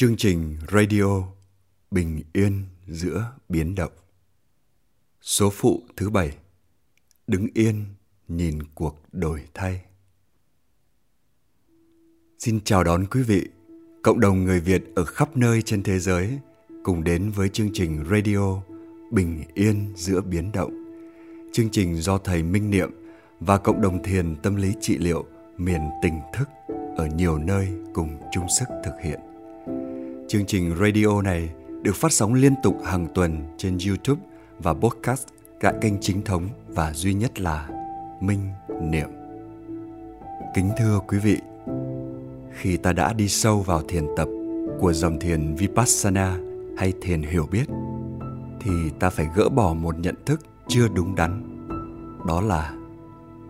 Chương trình radio Bình yên giữa biến động Số phụ thứ bảy Đứng yên nhìn cuộc đổi thay Xin chào đón quý vị, cộng đồng người Việt ở khắp nơi trên thế giới cùng đến với chương trình radio Bình yên giữa biến động. Chương trình do thầy Minh Niệm và cộng đồng thiền tâm lý trị liệu miền tỉnh thức ở nhiều nơi cùng chung sức thực hiện. Chương trình radio này được phát sóng liên tục hàng tuần trên YouTube và podcast tại kênh chính thống và duy nhất là Minh Niệm. Kính thưa quý vị, khi ta đã đi sâu vào thiền tập của dòng thiền Vipassana hay thiền hiểu biết thì ta phải gỡ bỏ một nhận thức chưa đúng đắn. Đó là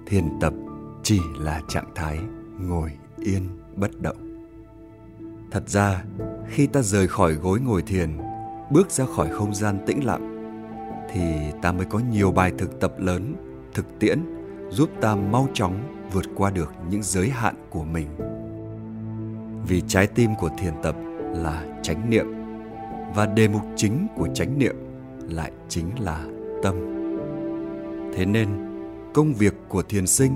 thiền tập chỉ là trạng thái ngồi yên bất động. Thật ra, khi ta rời khỏi gối ngồi thiền, bước ra khỏi không gian tĩnh lặng thì ta mới có nhiều bài thực tập lớn, thực tiễn giúp ta mau chóng vượt qua được những giới hạn của mình. Vì trái tim của thiền tập là chánh niệm và đề mục chính của chánh niệm lại chính là tâm. Thế nên, công việc của thiền sinh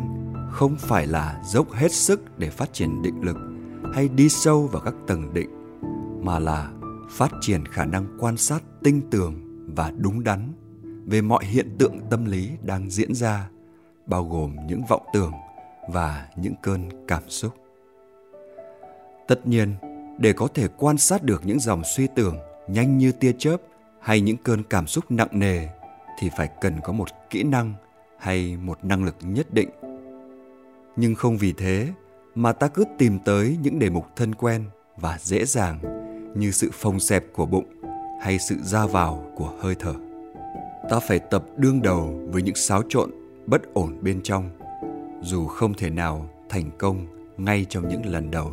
không phải là dốc hết sức để phát triển định lực hay đi sâu vào các tầng định, mà là phát triển khả năng quan sát tinh tường và đúng đắn về mọi hiện tượng tâm lý đang diễn ra, bao gồm những vọng tưởng và những cơn cảm xúc. Tất nhiên, để có thể quan sát được những dòng suy tưởng nhanh như tia chớp hay những cơn cảm xúc nặng nề, thì phải cần có một kỹ năng hay một năng lực nhất định. Nhưng không vì thế mà ta cứ tìm tới những đề mục thân quen và dễ dàng như sự phồng xẹp của bụng hay sự ra vào của hơi thở. Ta phải tập đương đầu với những xáo trộn bất ổn bên trong, dù không thể nào thành công ngay trong những lần đầu.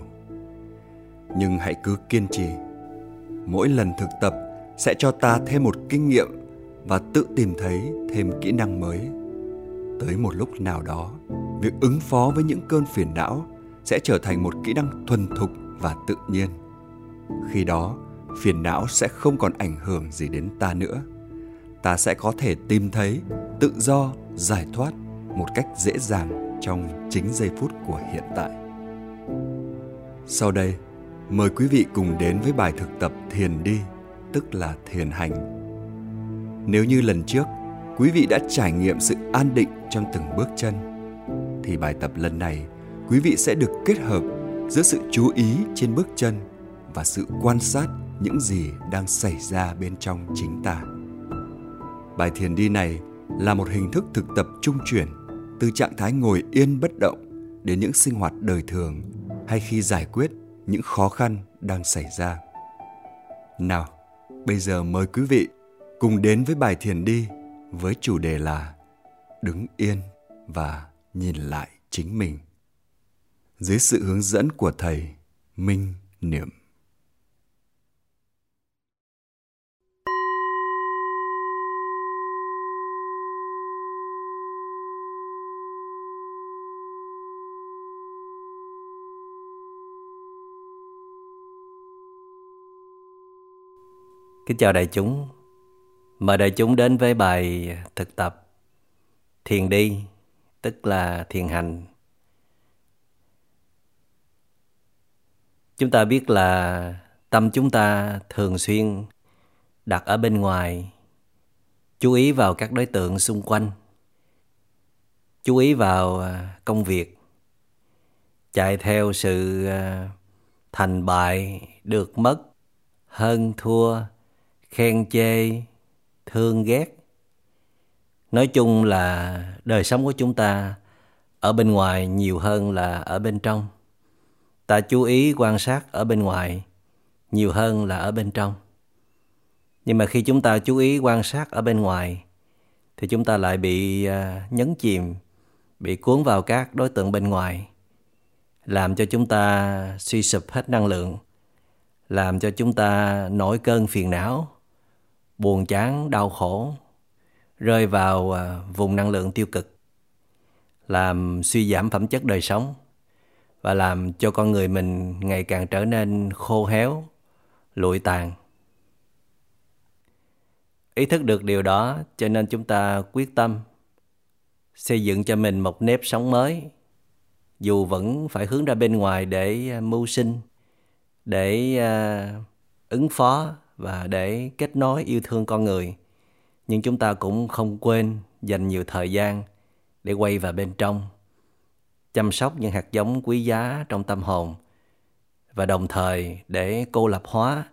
Nhưng hãy cứ kiên trì. Mỗi lần thực tập sẽ cho ta thêm một kinh nghiệm và tự tìm thấy thêm kỹ năng mới. Tới một lúc nào đó, việc ứng phó với những cơn phiền não sẽ trở thành một kỹ năng thuần thục và tự nhiên. Khi đó, phiền não sẽ không còn ảnh hưởng gì đến ta nữa. Ta sẽ có thể tìm thấy, tự do, giải thoát một cách dễ dàng trong chính giây phút của hiện tại. Sau đây, mời quý vị cùng đến với bài thực tập thiền đi, tức là thiền hành. Nếu như lần trước, quý vị đã trải nghiệm sự an định trong từng bước chân, thì bài tập lần này quý vị sẽ được kết hợp giữa sự chú ý trên bước chân và sự quan sát những gì đang xảy ra bên trong chính ta. Bài thiền đi này là một hình thức thực tập trung chuyển từ trạng thái ngồi yên bất động đến những sinh hoạt đời thường hay khi giải quyết những khó khăn đang xảy ra. Nào, bây giờ mời quý vị cùng đến với bài thiền đi với chủ đề là đứng yên và nhìn lại chính mình dưới sự hướng dẫn của thầy Minh Niệm. Kính chào đại chúng. Mời đại chúng đến với bài thực tập Thiền đi, tức là thiền hành chúng ta biết là tâm chúng ta thường xuyên đặt ở bên ngoài, chú ý vào các đối tượng xung quanh, chú ý vào à, công việc, chạy theo sự à, thành bại, được mất, hơn thua, khen chê, thương ghét. Nói chung là đời sống của chúng ta ở bên ngoài nhiều hơn là ở bên trong ta chú ý quan sát ở bên ngoài, nhiều hơn là ở bên trong. Nhưng mà khi chúng ta chú ý quan sát ở bên ngoài, thì chúng ta lại bị à, nhấn chìm, bị cuốn vào các đối tượng bên ngoài, làm cho chúng ta suy sụp hết năng lượng, làm cho chúng ta nổi cơn phiền não, buồn chán, đau khổ, rơi vào à, vùng năng lượng tiêu cực, làm suy giảm phẩm chất đời sống và làm cho con người mình ngày càng trở nên khô héo, lụi tàn. Ý thức được điều đó cho nên chúng ta quyết tâm xây dựng cho mình một nếp sống mới dù vẫn phải hướng ra bên ngoài để à, mưu sinh để à, ứng phó và để kết nối yêu thương con người nhưng chúng ta cũng không quên dành nhiều thời gian để quay vào bên trong chăm sóc những hạt giống quý giá trong tâm hồn và đồng thời để cô lập hóa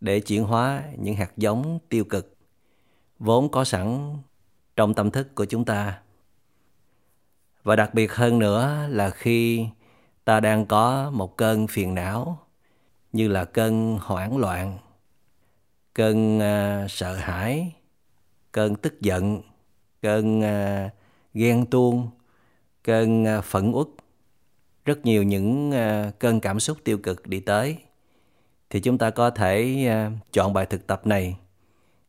để chuyển hóa những hạt giống tiêu cực vốn có sẵn trong tâm thức của chúng ta. Và đặc biệt hơn nữa là khi ta đang có một cơn phiền não như là cơn hoảng loạn cơn uh, sợ hãi cơn tức giận cơn uh, ghen tuông cơn à, phẫn uất. Rất nhiều những à, cơn cảm xúc tiêu cực đi tới. Thì chúng ta có thể à, chọn bài thực tập này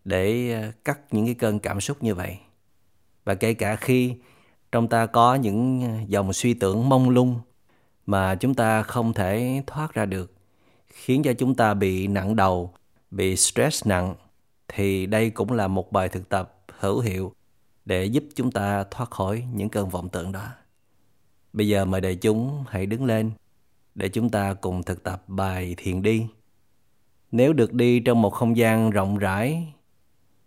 để cắt những cái cơn cảm xúc như vậy. Và kể cả khi trong ta có những dòng suy tưởng mông lung mà chúng ta không thể thoát ra được, khiến cho chúng ta bị nặng đầu, bị stress nặng, thì đây cũng là một bài thực tập hữu hiệu để giúp chúng ta thoát khỏi những cơn vọng tưởng đó bây giờ mời đại chúng hãy đứng lên để chúng ta cùng thực tập bài thiền đi. Nếu được đi trong một không gian rộng rãi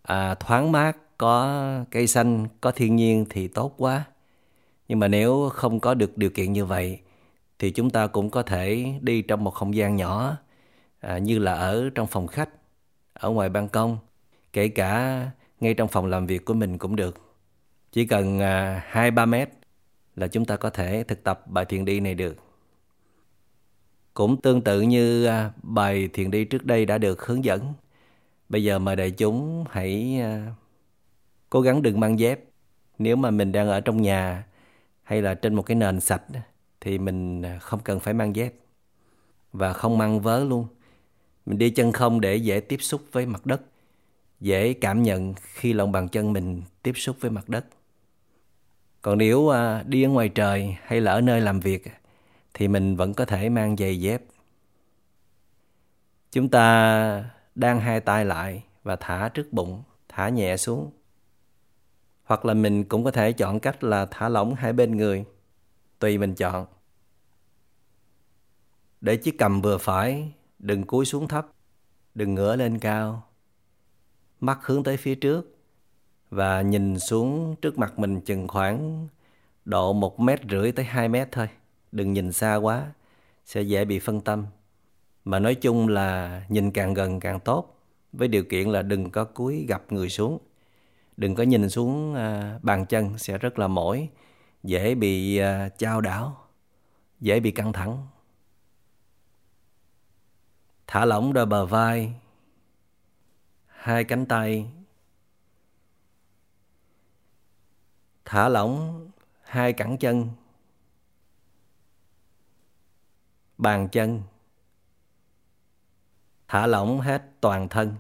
à, thoáng mát có cây xanh có thiên nhiên thì tốt quá. Nhưng mà nếu không có được điều kiện như vậy thì chúng ta cũng có thể đi trong một không gian nhỏ à, như là ở trong phòng khách ở ngoài ban công kể cả ngay trong phòng làm việc của mình cũng được. Chỉ cần à, hai ba mét là chúng ta có thể thực tập bài thiền đi này được cũng tương tự như à, bài thiền đi trước đây đã được hướng dẫn bây giờ mời đại chúng hãy à, cố gắng đừng mang dép nếu mà mình đang ở trong nhà hay là trên một cái nền sạch thì mình à, không cần phải mang dép và không mang vớ luôn. Mình đi chân không để dễ tiếp xúc với mặt đất, dễ cảm nhận khi lòng bàn chân mình tiếp xúc với mặt đất. Còn nếu à, đi ở ngoài trời hay là ở nơi làm việc thì mình vẫn có thể mang giày dép. Chúng ta đang hai tay lại và thả trước bụng, thả nhẹ xuống. Hoặc là mình cũng có thể chọn cách là thả lỏng hai bên người. Tùy mình chọn. Để chiếc cầm vừa phải, đừng cúi xuống thấp, đừng ngửa lên cao. Mắt hướng tới phía trước và nhìn xuống trước mặt mình chừng khoảng độ một mét rưỡi tới hai mét thôi. Đừng nhìn xa quá, sẽ dễ bị phân tâm. Mà nói chung là nhìn càng gần càng tốt, với điều kiện là đừng có cúi gặp người xuống đừng có nhìn xuống à, bàn chân sẽ rất là mỏi dễ bị à, chao đảo dễ bị căng thẳng thả lỏng đôi bờ vai hai cánh tay thả lỏng hai cẳng chân bàn chân thả lỏng hết toàn thân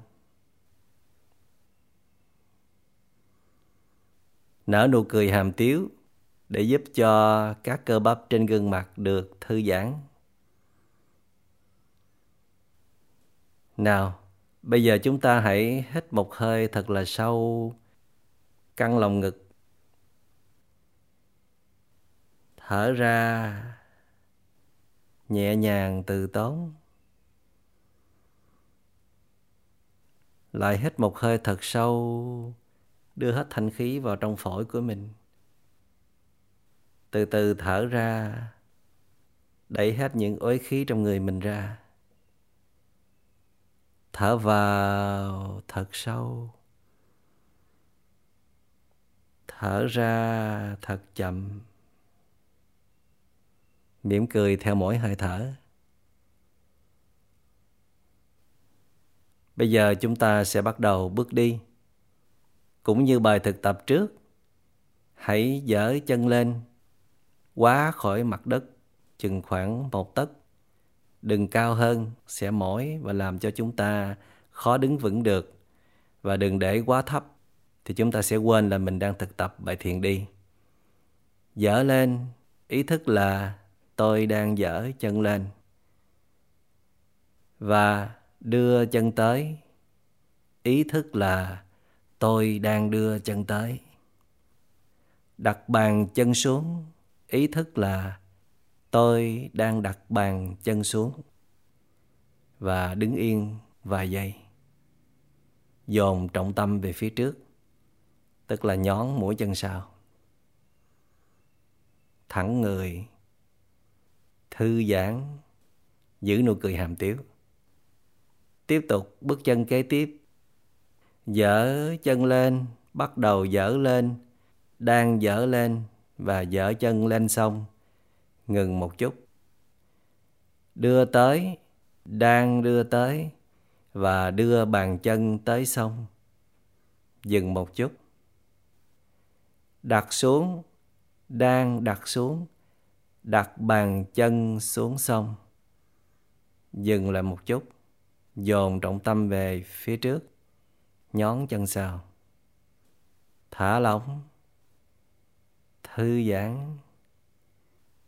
nở nụ cười hàm tiếu để giúp cho các cơ bắp trên gương mặt được thư giãn. Nào, bây giờ chúng ta hãy hít một hơi thật là sâu, căng lòng ngực. Thở ra, nhẹ nhàng từ tốn. Lại hít một hơi thật sâu, đưa hết thanh khí vào trong phổi của mình. Từ từ thở ra, đẩy hết những ối khí trong người mình ra. Thở vào thật sâu. Thở ra thật chậm mỉm cười theo mỗi hơi thở. Bây giờ chúng ta sẽ bắt đầu bước đi. Cũng như bài thực tập trước, hãy dở chân lên, quá khỏi mặt đất chừng khoảng một tấc. Đừng cao hơn, sẽ mỏi và làm cho chúng ta khó đứng vững được. Và đừng để quá thấp, thì chúng ta sẽ quên là mình đang thực tập bài thiền đi. Dở lên, ý thức là tôi đang dở chân lên. Và đưa chân tới, ý thức là tôi đang đưa chân tới. Đặt bàn chân xuống, ý thức là tôi đang đặt bàn chân xuống. Và đứng yên vài giây, dồn trọng tâm về phía trước, tức là nhón mũi chân sau. Thẳng người thư giãn, giữ nụ cười hàm tiếu. Tiếp tục bước chân kế tiếp. Dở chân lên, bắt đầu dở lên, đang dở lên và dở chân lên xong, ngừng một chút. Đưa tới, đang đưa tới và đưa bàn chân tới xong. Dừng một chút. Đặt xuống, đang đặt xuống đặt bàn chân xuống sông, dừng lại một chút dồn trọng tâm về phía trước nhón chân sau. Thả lỏng thư giãn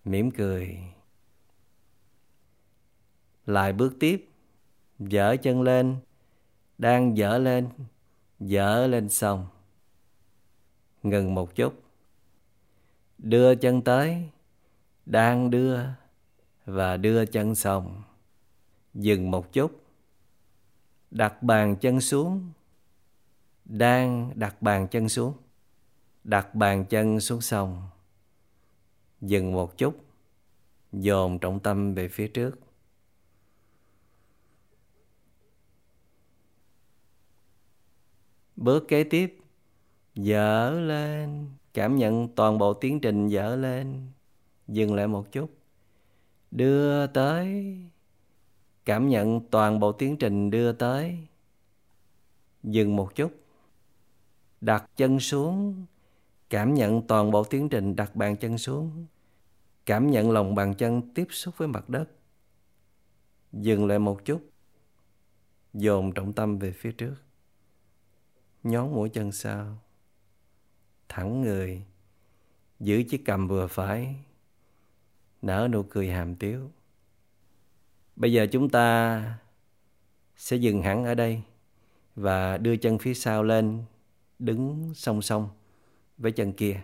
mỉm cười. Lại bước tiếp dở chân lên đang dở lên dở lên xong ngừng một chút đưa chân tới đang đưa và đưa chân xong dừng một chút. Đặt bàn chân xuống. Đang đặt bàn chân xuống. Đặt bàn chân xuống xong dừng một chút. Dồn trọng tâm về phía trước. Bước kế tiếp. Dở lên. Cảm nhận toàn bộ tiến trình dở lên dừng lại một chút. Đưa tới. Cảm nhận toàn bộ tiến trình đưa tới. Dừng một chút. Đặt chân xuống. Cảm nhận toàn bộ tiến trình đặt bàn chân xuống. Cảm nhận lòng bàn chân tiếp xúc với mặt đất. Dừng lại một chút. Dồn trọng tâm về phía trước. Nhón mũi chân sau. Thẳng người. Giữ chiếc cầm vừa phải nở nụ cười hàm tiếu. Bây giờ chúng ta sẽ dừng hẳn ở đây và đưa chân phía sau lên, đứng song song với chân kia.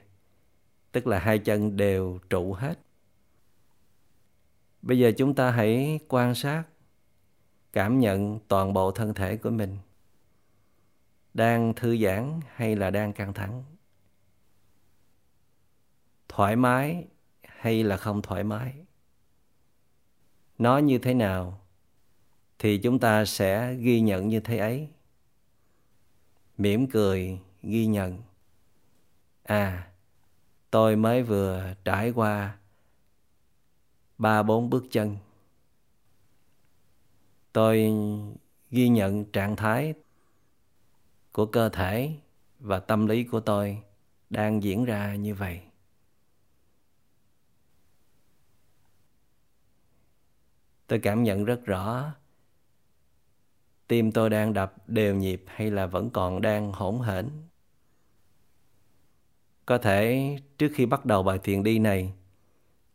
Tức là hai chân đều trụ hết. Bây giờ chúng ta hãy quan sát, cảm nhận toàn bộ thân thể của mình. Đang thư giãn hay là đang căng thẳng? Thoải mái hay là không thoải mái? Nó như thế nào thì chúng ta sẽ ghi nhận như thế ấy. Mỉm cười ghi nhận. À tôi mới vừa trải qua ba bốn bước chân. Tôi ghi nhận trạng thái của cơ thể và tâm lý của tôi đang diễn ra như vậy. Tôi cảm nhận rất rõ. Tim tôi đang đập đều nhịp hay là vẫn còn đang hỗn hển? Có thể trước khi bắt đầu bài thiền đi này,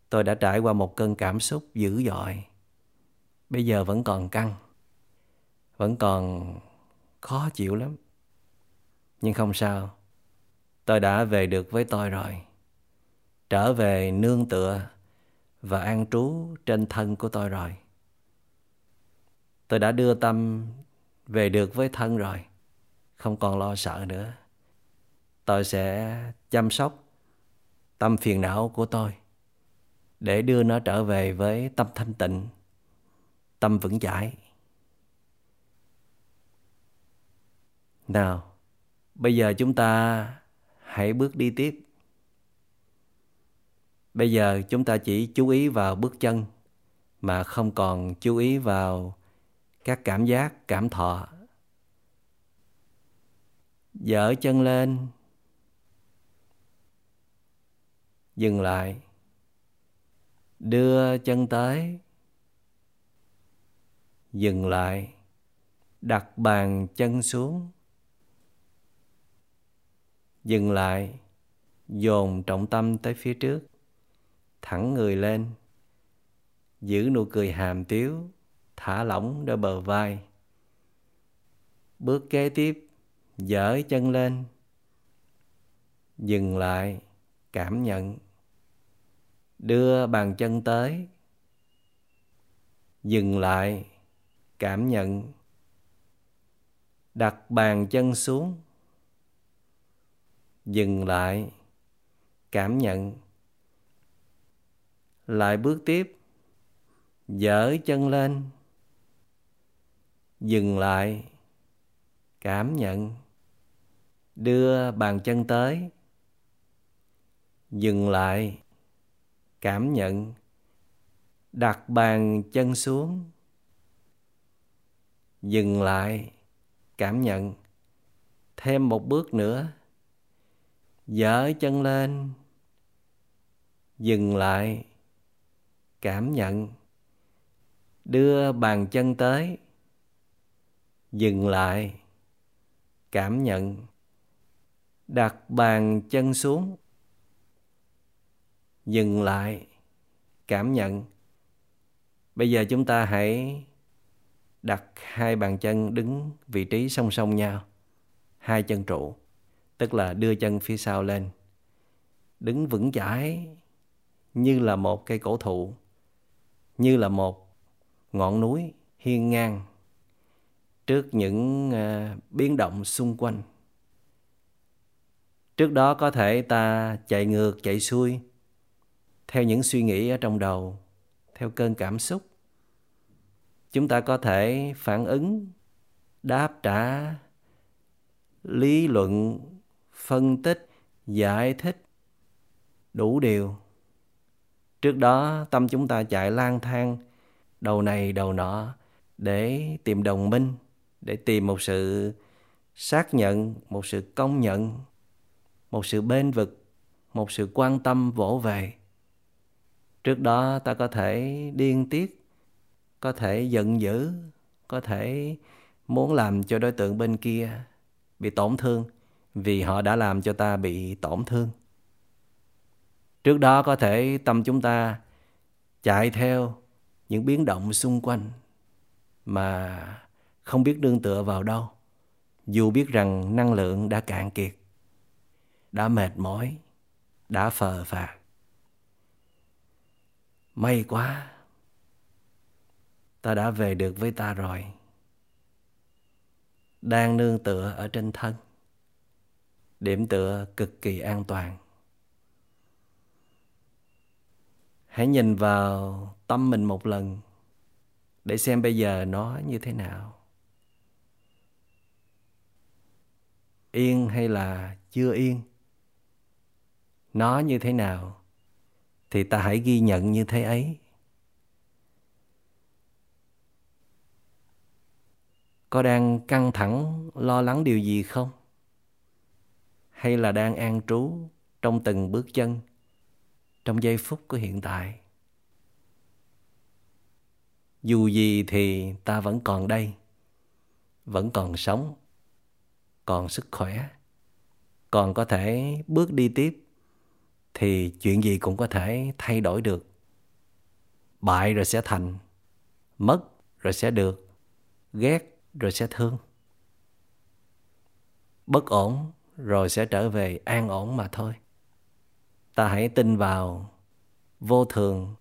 tôi đã trải qua một cơn cảm xúc dữ dội. Bây giờ vẫn còn căng, vẫn còn khó chịu lắm. Nhưng không sao, tôi đã về được với tôi rồi. Trở về nương tựa và an trú trên thân của tôi rồi tôi đã đưa tâm về được với thân rồi. Không còn lo sợ nữa. Tôi sẽ chăm sóc tâm phiền não của tôi để đưa nó trở về với tâm thanh tịnh, tâm vững chãi. Nào, bây giờ chúng ta hãy bước đi tiếp. Bây giờ chúng ta chỉ chú ý vào bước chân mà không còn chú ý vào các cảm giác, cảm thọ. Dở chân lên, dừng lại, đưa chân tới, dừng lại, đặt bàn chân xuống, dừng lại, dồn trọng tâm tới phía trước, thẳng người lên, giữ nụ cười hàm tiếu thả lỏng đôi bờ vai. Bước kế tiếp, dở chân lên. Dừng lại, cảm nhận. Đưa bàn chân tới. Dừng lại, cảm nhận. Đặt bàn chân xuống. Dừng lại, cảm nhận. Lại bước tiếp, dở chân lên dừng lại. Cảm nhận. Đưa bàn chân tới. Dừng lại. Cảm nhận. Đặt bàn chân xuống. Dừng lại. Cảm nhận. Thêm một bước nữa. Dở chân lên. Dừng lại. Cảm nhận. Đưa bàn chân tới dừng lại. Cảm nhận. Đặt bàn chân xuống. Dừng lại. Cảm nhận. Bây giờ chúng ta hãy đặt hai bàn chân đứng vị trí song song nhau. Hai chân trụ, tức là đưa chân phía sau lên. Đứng vững chãi, như là một cây cổ thụ, như là một ngọn núi hiên ngang trước những uh, biến động xung quanh. Trước đó có thể ta chạy ngược chạy xuôi theo những suy nghĩ ở trong đầu theo cơn cảm xúc. Chúng ta có thể phản ứng đáp trả lý luận phân tích giải thích đủ điều. Trước đó tâm chúng ta chạy lang thang đầu này đầu nọ để tìm đồng minh để tìm một sự xác nhận, một sự công nhận, một sự bên vực một sự quan tâm vỗ về. Trước đó ta có thể điên tiết, có thể giận dữ, có thể muốn làm cho đối tượng bên kia bị tổn thương vì họ đã làm cho ta bị tổn thương. Trước đó có thể tâm chúng ta chạy theo những biến động xung quanh mà không biết nương tựa vào đâu. Dù biết rằng năng lượng đã cạn kiệt, đã mệt mỏi, đã phờ phạc may quá, ta đã về được với ta rồi. Đang nương tựa ở trên thân, điểm tựa cực kỳ an toàn. Hãy nhìn vào tâm mình một lần, để xem bây giờ nó như thế nào. Yên hay là chưa yên? Nó như thế nào thì ta hãy ghi nhận như thế ấy. Có đang căng thẳng, lo lắng điều gì không? Hay là đang an trú trong từng bước chân, trong giây phút của hiện tại? Dù gì thì ta vẫn còn đây, vẫn còn sống còn sức khỏe. Còn có thể bước đi tiếp thì chuyện gì cũng có thể thay đổi được. Bại rồi sẽ thành, mất rồi sẽ được, ghét rồi sẽ thương. Bất ổn rồi sẽ trở về an ổn mà thôi. Ta hãy tin vào vô thường.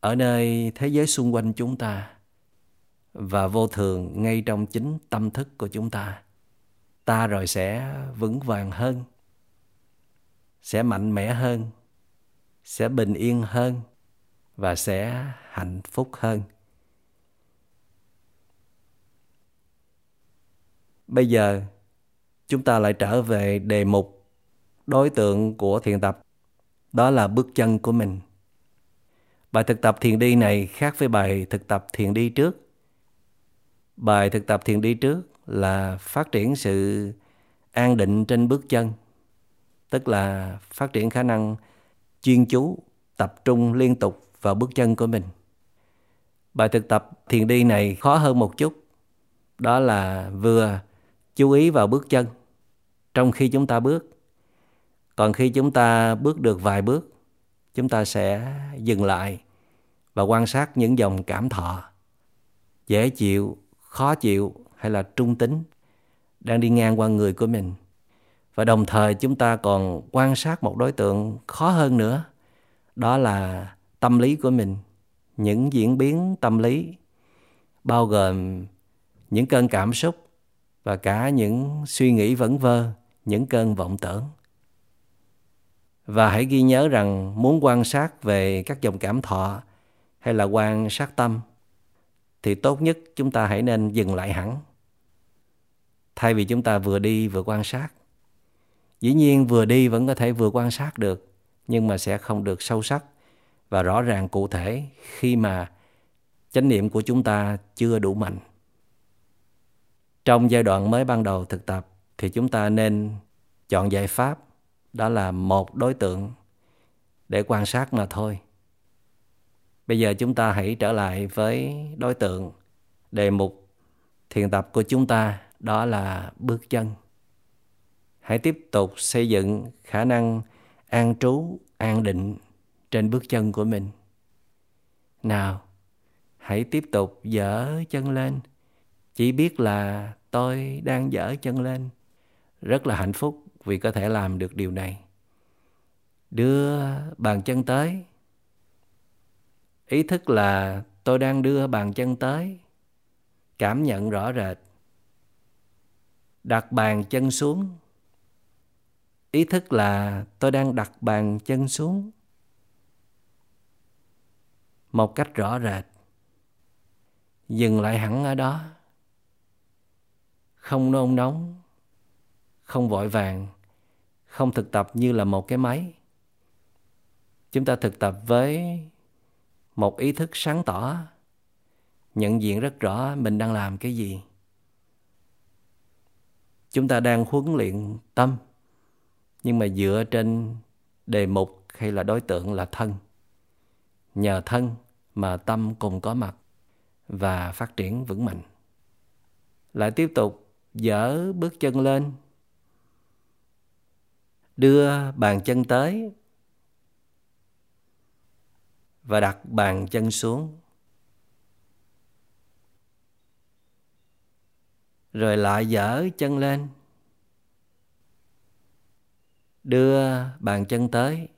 Ở nơi thế giới xung quanh chúng ta và vô thường ngay trong chính tâm thức của chúng ta. Ta rồi sẽ vững vàng hơn, sẽ mạnh mẽ hơn, sẽ bình yên hơn và sẽ hạnh phúc hơn. Bây giờ, chúng ta lại trở về đề mục đối tượng của thiền tập. Đó là bước chân của mình. Bài thực tập thiền đi này khác với bài thực tập thiền đi trước bài thực tập thiền đi trước là phát triển sự an định trên bước chân, tức là phát triển khả năng chuyên chú, tập trung liên tục vào bước chân của mình. Bài thực tập thiền đi này khó hơn một chút, đó là vừa chú ý vào bước chân trong khi chúng ta bước. Còn khi chúng ta bước được vài bước, chúng ta sẽ dừng lại và quan sát những dòng cảm thọ, dễ chịu khó chịu hay là trung tính, đang đi ngang qua người của mình. Và đồng thời chúng ta còn quan sát một đối tượng khó hơn nữa, đó là tâm lý của mình. Những diễn biến tâm lý bao gồm những cơn cảm xúc và cả những suy nghĩ vẩn vơ, những cơn vọng tưởng. Và hãy ghi nhớ rằng muốn quan sát về các dòng cảm thọ hay là quan sát tâm thì tốt nhất chúng ta hãy nên dừng lại hẳn. Thay vì chúng ta vừa đi vừa quan sát. Dĩ nhiên vừa đi vẫn có thể vừa quan sát được, nhưng mà sẽ không được sâu sắc và rõ ràng cụ thể khi mà chánh niệm của chúng ta chưa đủ mạnh. Trong giai đoạn mới ban đầu thực tập thì chúng ta nên chọn giải pháp, đó là một đối tượng để quan sát mà thôi bây giờ chúng ta hãy trở lại với đối tượng. Đề mục thiền tập của chúng ta đó là bước chân. Hãy tiếp tục xây dựng khả năng an trú, an định trên bước chân của mình. Nào, hãy tiếp tục dở chân lên. Chỉ biết là tôi đang dở chân lên. Rất là hạnh phúc vì có thể làm được điều này. Đưa bàn chân tới ý thức là tôi đang đưa bàn chân tới. Cảm nhận rõ rệt. Đặt bàn chân xuống. Ý thức là tôi đang đặt bàn chân xuống. Một cách rõ rệt. Dừng lại hẳn ở đó. Không nôn nóng. Không vội vàng. Không thực tập như là một cái máy. Chúng ta thực tập với một ý thức sáng tỏ. Nhận diện rất rõ mình đang làm cái gì. Chúng ta đang huấn luyện tâm, nhưng mà dựa trên đề mục hay là đối tượng là thân. Nhờ thân mà tâm cùng có mặt và phát triển vững mạnh. Lại tiếp tục dở bước chân lên, đưa bàn chân tới và đặt bàn chân xuống. Rồi lại dở chân lên. Đưa bàn chân tới.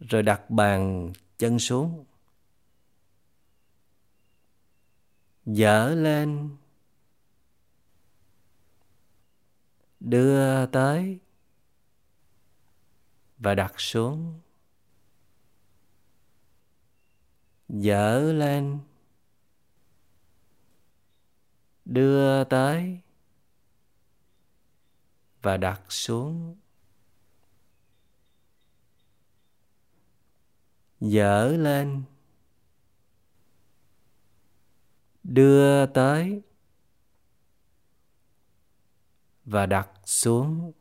Rồi đặt bàn chân xuống. Dở lên. Đưa tới. Và đặt xuống. Dở lên. Đưa tới và đặt xuống. Dở lên. Đưa tới và đặt xuống.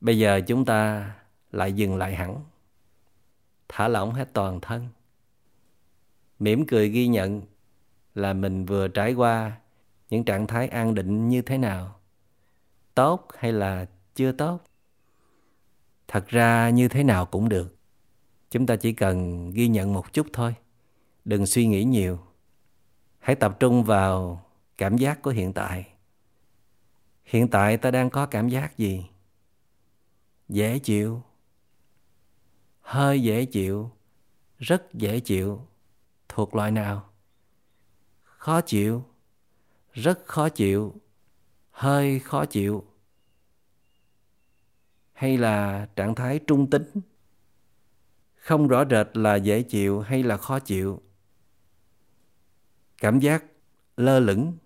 Bây giờ chúng ta lại dừng lại hẳn thả lỏng hết toàn thân. Mỉm cười ghi nhận là mình vừa trải qua những trạng thái an định như thế nào, tốt hay là chưa tốt. Thật ra như thế nào cũng được. Chúng ta chỉ cần ghi nhận một chút thôi, đừng suy nghĩ nhiều. Hãy tập trung vào cảm giác của hiện tại. Hiện tại ta đang có cảm giác gì? Dễ chịu hơi dễ chịu, rất dễ chịu, thuộc loại nào? Khó chịu, rất khó chịu, hơi khó chịu. Hay là trạng thái trung tính? Không rõ rệt là dễ chịu hay là khó chịu. Cảm giác lơ lửng.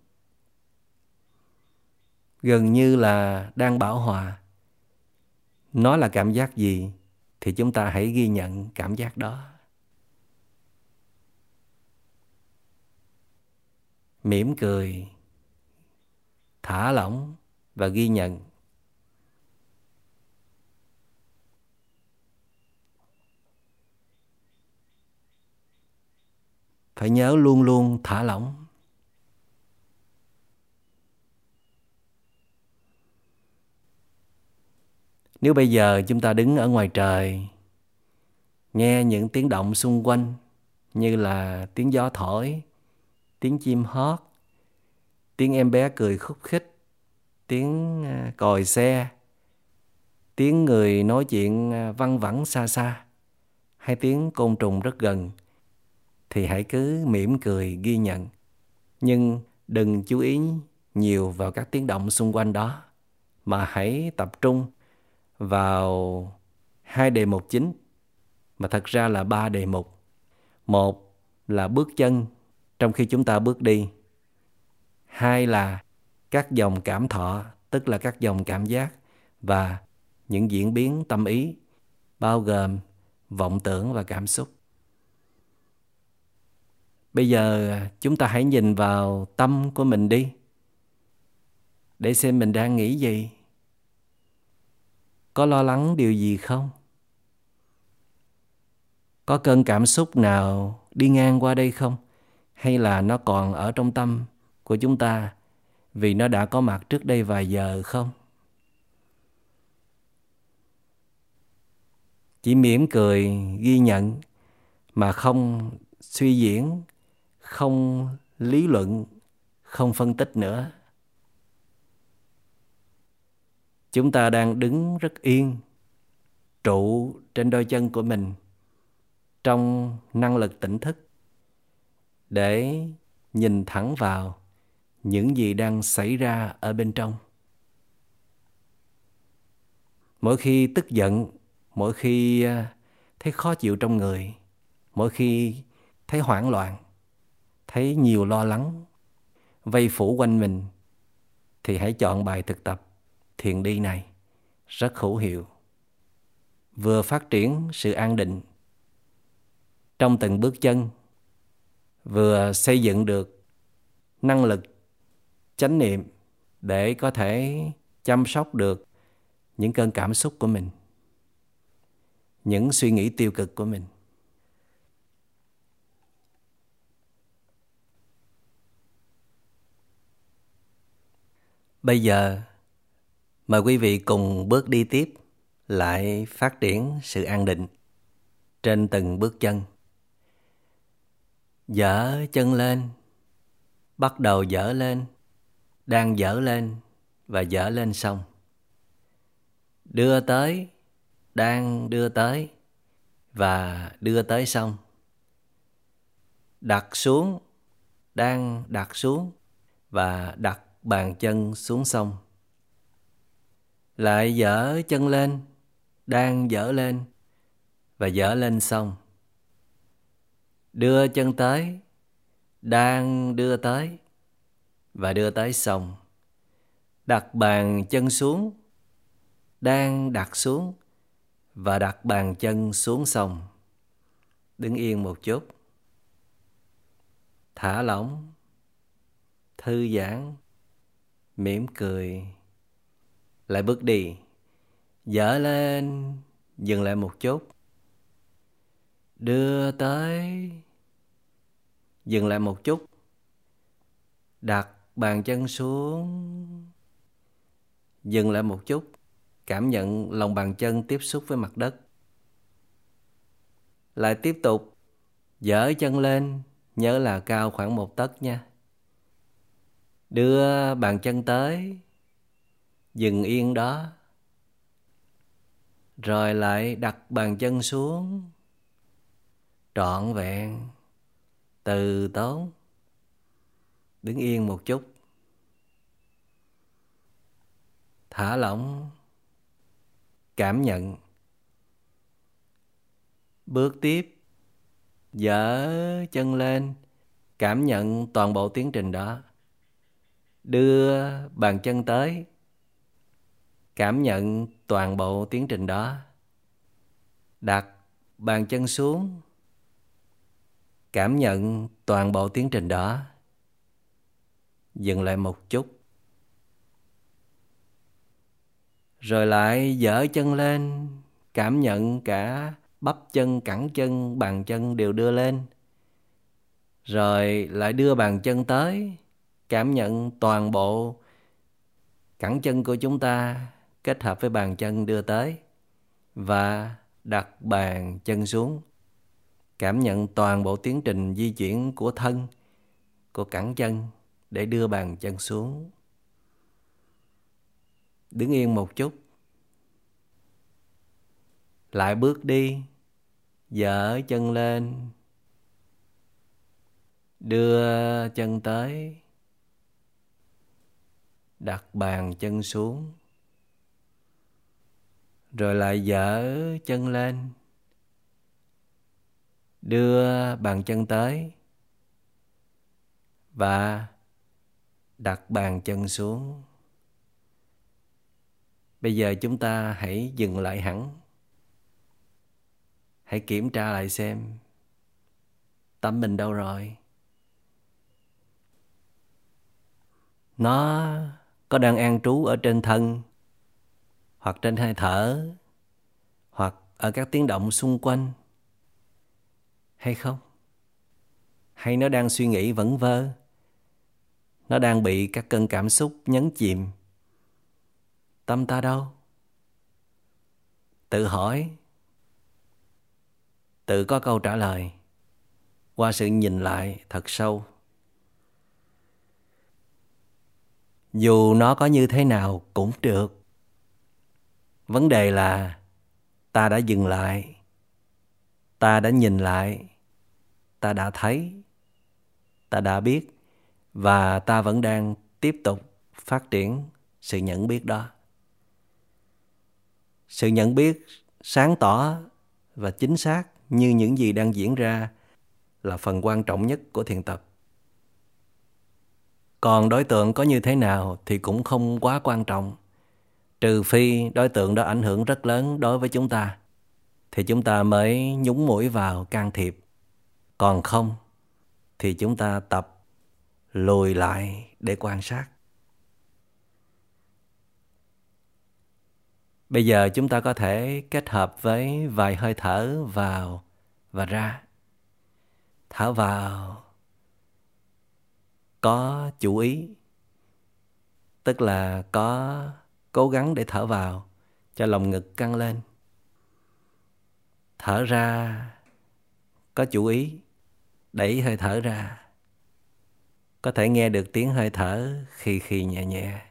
Gần như là đang bảo hòa. Nó là cảm giác gì? Thì chúng ta hãy ghi nhận cảm giác đó. Mỉm cười, thả lỏng và ghi nhận. Phải nhớ luôn luôn thả lỏng. Nếu bây giờ chúng ta đứng ở ngoài trời nghe những tiếng động xung quanh như là tiếng gió thổi, tiếng chim hót, tiếng em bé cười khúc khích, tiếng à, còi xe, tiếng người nói chuyện à, văng vẳng xa xa, hay tiếng côn trùng rất gần, thì hãy cứ mỉm cười ghi nhận. Nhưng đừng chú ý nhiều vào các tiếng động xung quanh đó, mà hãy tập trung vào hai đề mục chính, mà thật ra là ba đề mục. Một là bước chân trong khi chúng ta bước đi. Hai là các dòng cảm thọ, tức là các dòng cảm giác và những diễn biến tâm ý, bao gồm vọng tưởng và cảm xúc. Bây giờ chúng ta hãy nhìn vào tâm của mình đi. Để xem mình đang nghĩ gì. Có lo lắng điều gì không? Có cơn cảm xúc nào đi ngang qua đây không? Hay là nó còn ở trong tâm của chúng ta vì nó đã có mặt trước đây vài giờ không? Chỉ mỉm cười ghi nhận mà không suy diễn, không lý luận, không phân tích nữa. Chúng ta đang đứng rất yên, trụ trên đôi chân của mình trong năng lực tỉnh thức để nhìn thẳng vào những gì đang xảy ra ở bên trong. Mỗi khi tức giận mỗi khi à, thấy khó chịu trong người mỗi khi thấy hoảng loạn thấy nhiều lo lắng vây phủ quanh mình thì hãy chọn bài thực tập thiền đi này. Rất hữu hiệu. Vừa phát triển sự an định trong từng bước chân, vừa xây dựng được năng lực, chánh niệm để có thể chăm sóc được những cơn cảm xúc của mình, những suy nghĩ tiêu cực của mình. Bây giờ mời quý vị cùng bước đi tiếp, lại phát triển sự an định trên từng bước chân. Dở chân lên, bắt đầu dở lên, đang dở lên và dở lên xong. Đưa tới, đang đưa tới và đưa tới xong. Đặt xuống, đang đặt xuống và đặt bàn chân xuống xong lại dở chân lên, đang dở lên, và dở lên xong. Đưa chân tới, đang đưa tới, và đưa tới xong. Đặt bàn chân xuống, đang đặt xuống, và đặt bàn chân xuống xong. Đứng yên một chút. Thả lỏng, thư giãn, mỉm cười lại bước đi. Dở lên, dừng lại một chút. Đưa tới. Dừng lại một chút. Đặt bàn chân xuống. Dừng lại một chút. Cảm nhận lòng bàn chân tiếp xúc với mặt đất. Lại tiếp tục. Dở chân lên. Nhớ là cao khoảng một tấc nha. Đưa bàn chân tới dừng yên đó. Rồi lại đặt bàn chân xuống. Trọn vẹn. Từ tốn. Đứng yên một chút. Thả lỏng. Cảm nhận. Bước tiếp. Dở chân lên. Cảm nhận toàn bộ tiến trình đó. Đưa bàn chân tới cảm nhận toàn bộ tiến trình đó. Đặt bàn chân xuống, cảm nhận toàn bộ tiến trình đó. Dừng lại một chút. Rồi lại dở chân lên, cảm nhận cả bắp chân, cẳng chân, bàn chân đều đưa lên. Rồi lại đưa bàn chân tới, cảm nhận toàn bộ cẳng chân của chúng ta kết hợp với bàn chân đưa tới và đặt bàn chân xuống cảm nhận toàn bộ tiến trình di chuyển của thân, của cẳng chân để đưa bàn chân xuống. Đứng yên một chút. Lại bước đi, dở chân lên. Đưa chân tới. Đặt bàn chân xuống. Rồi lại dở chân lên. Đưa bàn chân tới và đặt bàn chân xuống. Bây giờ chúng ta hãy dừng lại hẳn. Hãy kiểm tra lại xem tâm mình đâu rồi. Nó có đang an trú ở trên thân hoặc trên hơi thở, hoặc ở các tiếng động xung quanh hay không? Hay nó đang suy nghĩ vẩn vơ? Nó đang bị các cơn cảm xúc nhấn chìm. Tâm ta đâu? Tự hỏi. Tự có câu trả lời. Qua sự nhìn lại thật sâu. Dù nó có như thế nào cũng được. Vấn đề là ta đã dừng lại. Ta đã nhìn lại, ta đã thấy, ta đã biết và ta vẫn đang tiếp tục phát triển sự nhận biết đó sự nhận biết sáng tỏ và chính xác như những gì đang diễn ra là phần quan trọng nhất của thiền tập còn đối tượng có như thế nào thì cũng không quá quan trọng trừ phi đối tượng đó ảnh hưởng rất lớn đối với chúng ta, thì chúng ta mới nhúng mũi vào can thiệp. Còn không, thì chúng ta tập lùi lại để quan sát. Bây giờ chúng ta có thể kết hợp với vài hơi thở vào và ra. Thở vào. Có chủ ý, tức là có cố gắng để thở vào, cho lòng ngực căng lên. Thở ra, có chủ ý, đẩy hơi thở ra. Có thể nghe được tiếng hơi thở khi khi nhẹ nhẹ.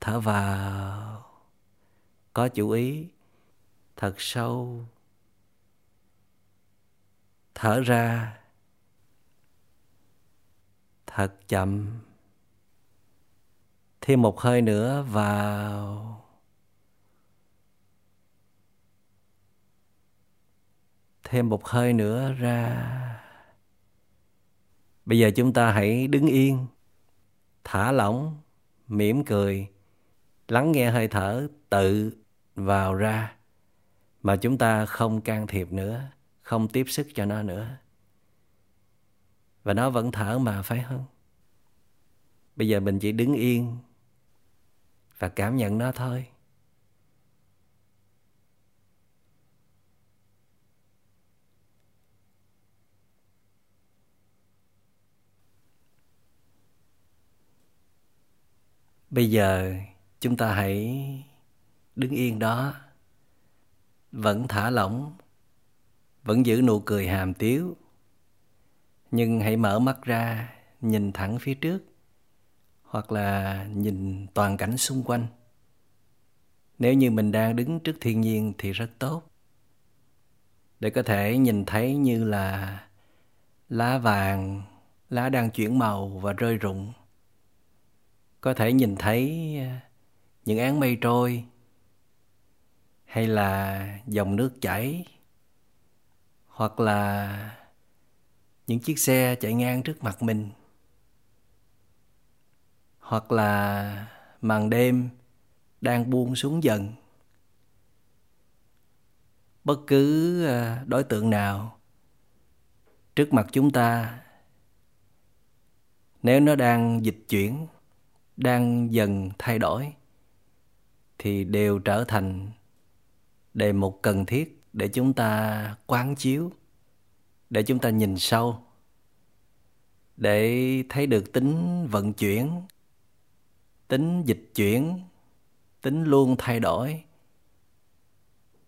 Thở vào, có chủ ý, thật sâu. Thở ra, thật chậm thêm một hơi nữa vào thêm một hơi nữa ra. Bây giờ chúng ta hãy đứng yên, thả lỏng, mỉm cười, lắng nghe hơi thở tự vào ra mà chúng ta không can thiệp nữa, không tiếp sức cho nó nữa. Và nó vẫn thở mà, phải không? Bây giờ mình chỉ đứng yên và cảm nhận nó thôi. Bây giờ chúng ta hãy đứng yên đó, vẫn thả lỏng, vẫn giữ nụ cười hàm tiếu, nhưng hãy mở mắt ra, nhìn thẳng phía trước hoặc là nhìn toàn cảnh xung quanh. Nếu như mình đang đứng trước thiên nhiên thì rất tốt. Để có thể nhìn thấy như là lá vàng, lá đang chuyển màu và rơi rụng. Có thể nhìn thấy à, những án mây trôi hay là dòng nước chảy hoặc là những chiếc xe chạy ngang trước mặt mình hoặc là màn đêm đang buông xuống dần. Bất cứ ờ, đối tượng nào trước mặt chúng ta, nếu nó đang dịch chuyển, đang dần thay đổi, thì đều trở thành đề mục cần thiết để chúng ta quán chiếu, để chúng ta nhìn sâu, để thấy được tính vận chuyển tính dịch chuyển, tính luôn thay đổi,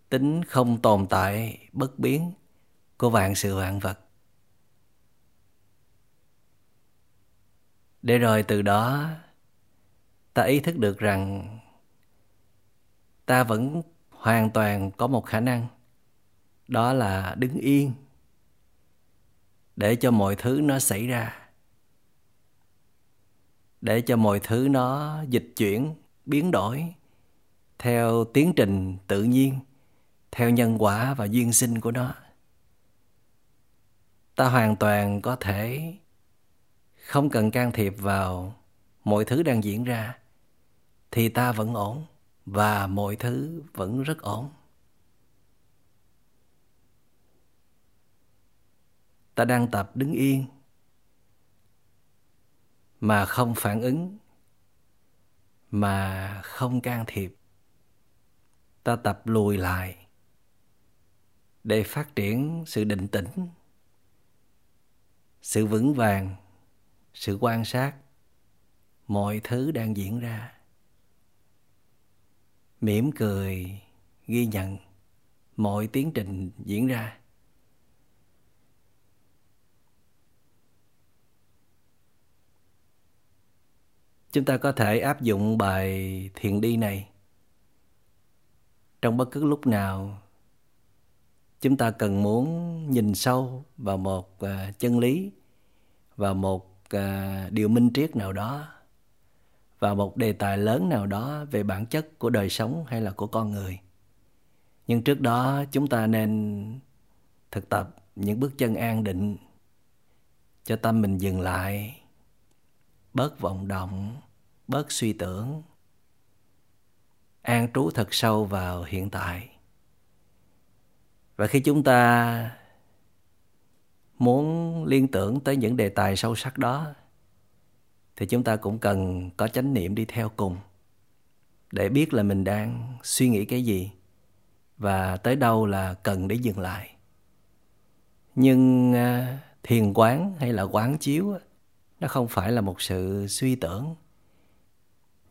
tính không tồn tại, bất biến của vạn sự vạn vật. Để rồi từ đó, ta ý thức được rằng ta vẫn hoàn toàn có một khả năng, đó là đứng yên để cho mọi thứ nó xảy ra để cho mọi thứ nó dịch chuyển, biến đổi theo tiến trình tự nhiên, theo nhân quả và duyên sinh của nó. Ta hoàn toàn có thể không cần can thiệp vào mọi thứ đang diễn ra, thì ta vẫn ổn và mọi thứ vẫn rất ổn. Ta đang tập đứng yên mà không phản ứng, mà không can thiệp, ta tập lùi lại để phát triển sự định tĩnh, sự vững vàng, sự quan sát mọi thứ đang diễn ra. Mỉm cười ghi nhận mọi tiến trình diễn ra. Chúng ta có thể áp dụng bài thiền đi này. Trong bất cứ lúc nào, chúng ta cần muốn nhìn sâu vào một à, chân lý và một à, điều minh triết nào đó và một đề tài lớn nào đó về bản chất của đời sống hay là của con người. Nhưng trước đó, chúng ta nên thực tập những bước chân an định, cho tâm mình dừng lại bớt vọng động, bớt suy tưởng. An trú thật sâu vào hiện tại. Và khi chúng ta muốn liên tưởng tới những đề tài sâu sắc đó, thì chúng ta cũng cần có chánh niệm đi theo cùng, để biết là mình đang suy nghĩ cái gì và tới đâu là cần để dừng lại. Nhưng à, thiền quán hay là quán chiếu nó không phải là một sự suy tưởng.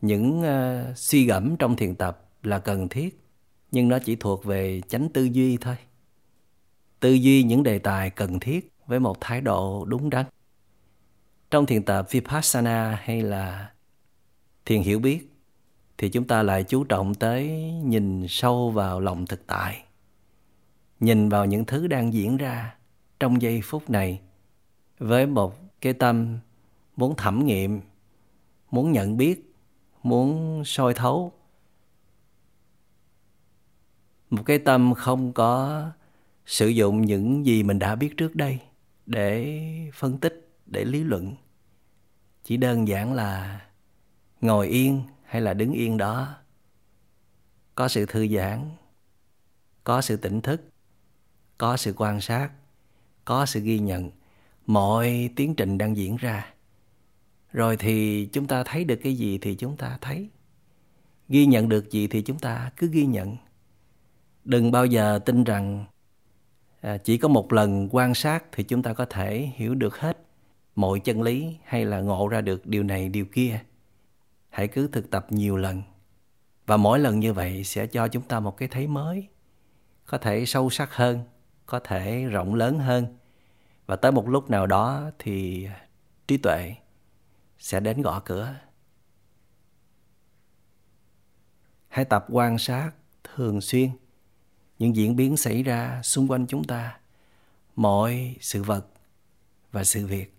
Những uh, suy gẫm trong thiền tập là cần thiết nhưng nó chỉ thuộc về chánh tư duy thôi. Tư duy những đề tài cần thiết với một thái độ đúng đắn. Trong thiền tập vipassana hay là thiền hiểu biết thì chúng ta lại chú trọng tới nhìn sâu vào lòng thực tại nhìn vào những thứ đang diễn ra trong giây phút này với một cái tâm muốn thẩm nghiệm, muốn nhận biết, muốn soi thấu. Một cái tâm không có sử dụng những gì mình đã biết trước đây để phân tích, để lý luận. Chỉ đơn giản là ngồi yên hay là đứng yên đó. Có sự thư giãn, có sự tỉnh thức, có sự quan sát, có sự ghi nhận. Mọi tiến trình đang diễn ra rồi thì chúng ta thấy được cái gì thì chúng ta thấy. Ghi nhận được gì thì chúng ta cứ ghi nhận. Đừng bao giờ tin rằng à, chỉ có một lần quan sát thì chúng ta có thể hiểu được hết mọi chân lý hay là ngộ ra được điều này điều kia. Hãy cứ thực tập nhiều lần. Và mỗi lần như vậy sẽ cho chúng ta một cái thấy mới có thể sâu sắc hơn có thể rộng lớn hơn. Và tới một lúc nào đó thì trí tuệ sẽ đến gõ cửa. Hãy tập quan sát thường xuyên những diễn biến xảy ra xung quanh chúng ta, mọi sự vật và sự việc.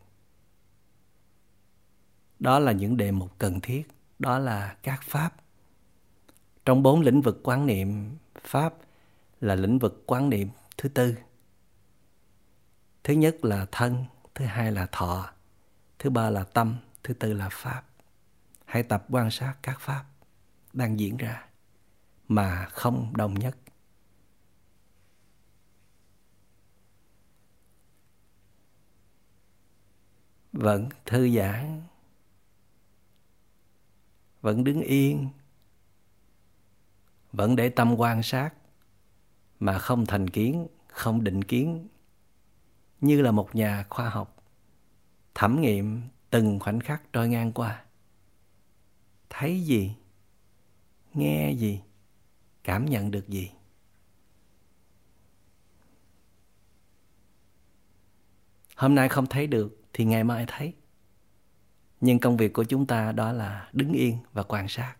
Đó là những đề mục cần thiết, đó là các pháp. Trong bốn lĩnh vực quan niệm, pháp là lĩnh vực quan niệm thứ tư. Thứ nhất là thân, thứ hai là thọ, thứ ba là tâm thứ tư là pháp. Hãy tập quan sát các pháp đang diễn ra mà không đồng nhất. Vẫn thư giãn, vẫn đứng yên, vẫn để tâm quan sát mà không thành kiến, không định kiến. Như là một nhà khoa học thẩm nghiệm từng khoảnh khắc trôi ngang qua. Thấy gì? Nghe gì? Cảm nhận được gì? Hôm nay không thấy được thì ngày mai thấy. Nhưng công việc của chúng ta đó là đứng yên và quan sát.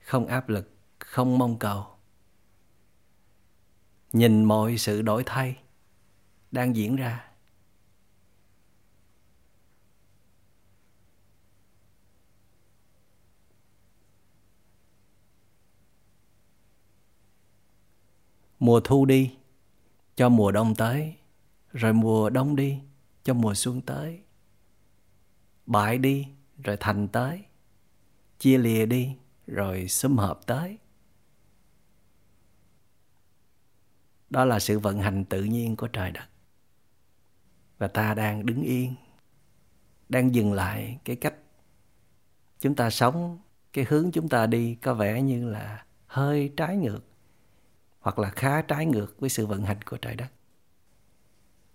Không áp lực, không mong cầu. Nhìn mọi sự đổi thay đang diễn ra. Mùa thu đi, cho mùa đông tới, rồi mùa đông đi, cho mùa xuân tới. Bại đi, rồi thành tới. Chia lìa đi, rồi xâm hợp tới. Đó là sự vận hành tự nhiên của trời đất và ta đang đứng yên, đang dừng lại cái cách chúng ta sống, cái hướng chúng ta đi có vẻ như là hơi trái ngược hoặc là khá trái ngược với sự vận hành của trời đất.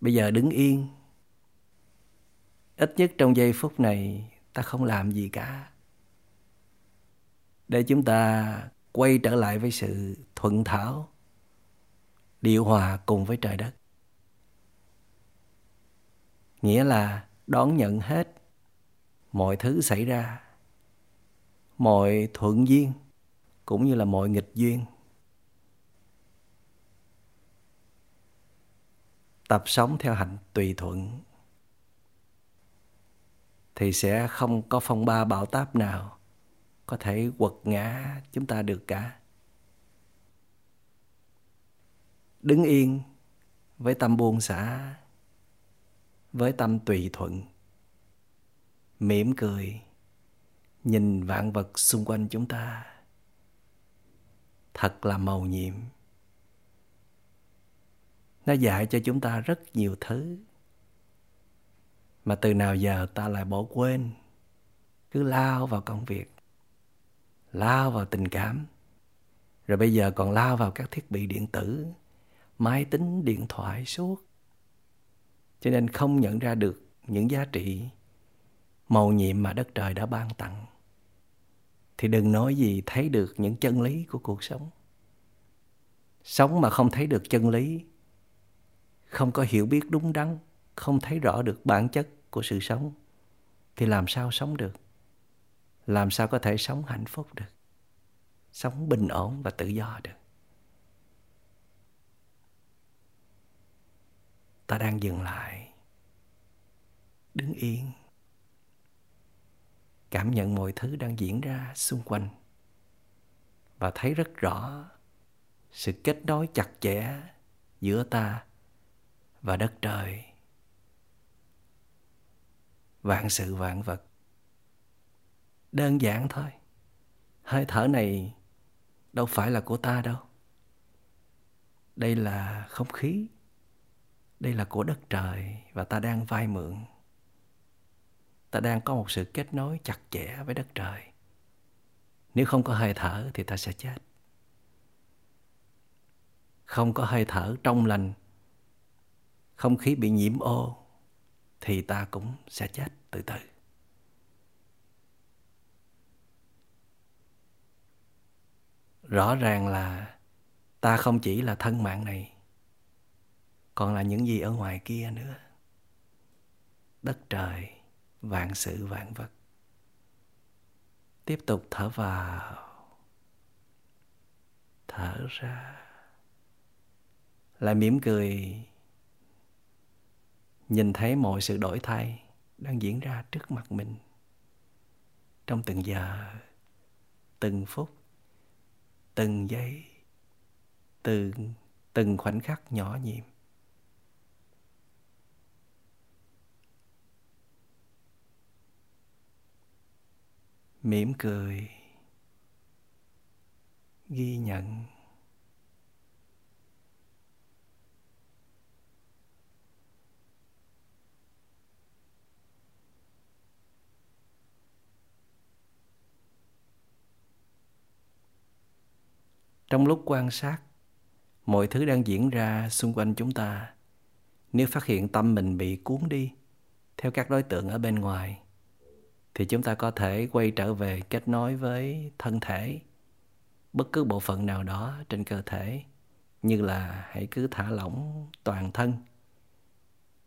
Bây giờ đứng yên. Ít nhất trong giây phút này, ta không làm gì cả. Để chúng ta quay trở lại với sự thuận thảo, điều hòa cùng với trời đất nghĩa là đón nhận hết mọi thứ xảy ra, mọi thuận duyên cũng như là mọi nghịch duyên. Tập sống theo hạnh tùy thuận thì sẽ không có phong ba bão táp nào có thể quật ngã chúng ta được cả. Đứng yên với tâm buông xả với tâm tùy thuận. Mỉm cười, nhìn vạn vật xung quanh chúng ta. Thật là màu nhiệm. Nó dạy cho chúng ta rất nhiều thứ. Mà từ nào giờ ta lại bỏ quên? Cứ lao vào công việc, lao vào tình cảm. Rồi bây giờ còn lao vào các thiết bị điện tử, máy tính, điện thoại, suốt cho nên không nhận ra được những giá trị màu nhiệm mà đất trời đã ban tặng. Thì đừng nói gì thấy được những chân lý của cuộc sống. Sống mà không thấy được chân lý, không có hiểu biết đúng đắn, không thấy rõ được bản chất của sự sống, thì làm sao sống được? Làm sao có thể sống hạnh phúc được? Sống bình ổn và tự do được? Ta đang dừng lại. Đứng yên. Cảm nhận mọi thứ đang diễn ra xung quanh. Và thấy rất rõ sự kết nối chặt chẽ giữa ta và đất trời. Vạn sự vạn vật. Đơn giản thôi. Hơi thở này đâu phải là của ta đâu. Đây là không khí đây là của đất trời và ta đang vay mượn. Ta đang có một sự kết nối chặt chẽ với đất trời. Nếu không có hơi thở thì ta sẽ chết. Không có hơi thở trong lành, không khí bị nhiễm ô, thì ta cũng sẽ chết từ từ. Rõ ràng là ta không chỉ là thân mạng này còn là những gì ở ngoài kia nữa. Đất trời, vạn sự, vạn vật. Tiếp tục thở vào. Thở ra. Lại mỉm cười. Nhìn thấy mọi sự đổi thay đang diễn ra trước mặt mình. Trong từng giờ, từng phút, từng giây, từng từng khoảnh khắc nhỏ nhiệm mỉm cười, ghi nhận. Trong lúc quan sát, mọi thứ đang diễn ra xung quanh chúng ta. Nếu phát hiện tâm mình bị cuốn đi, theo các đối tượng ở bên ngoài thì chúng ta có thể quay trở về kết nối với thân thể, bất cứ bộ phận nào đó trên cơ thể, như là hãy cứ thả lỏng toàn thân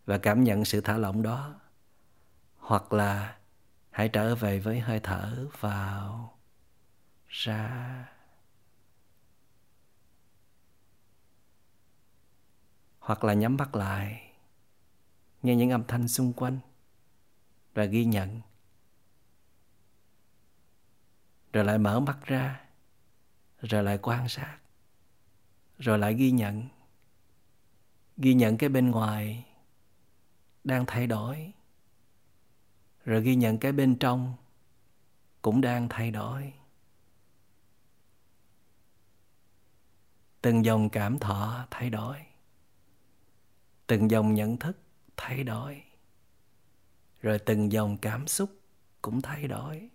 và cảm nhận sự thả lỏng đó, hoặc là hãy trở về với hơi thở vào ra. Hoặc là nhắm mắt lại, nghe những âm thanh xung quanh và ghi nhận rồi lại mở mắt ra, rồi lại quan sát, rồi lại ghi nhận. Ghi nhận cái bên ngoài đang thay đổi, rồi ghi nhận cái bên trong cũng đang thay đổi. Từng dòng cảm thọ thay đổi, từng dòng nhận thức thay đổi, rồi từng dòng cảm xúc cũng thay đổi.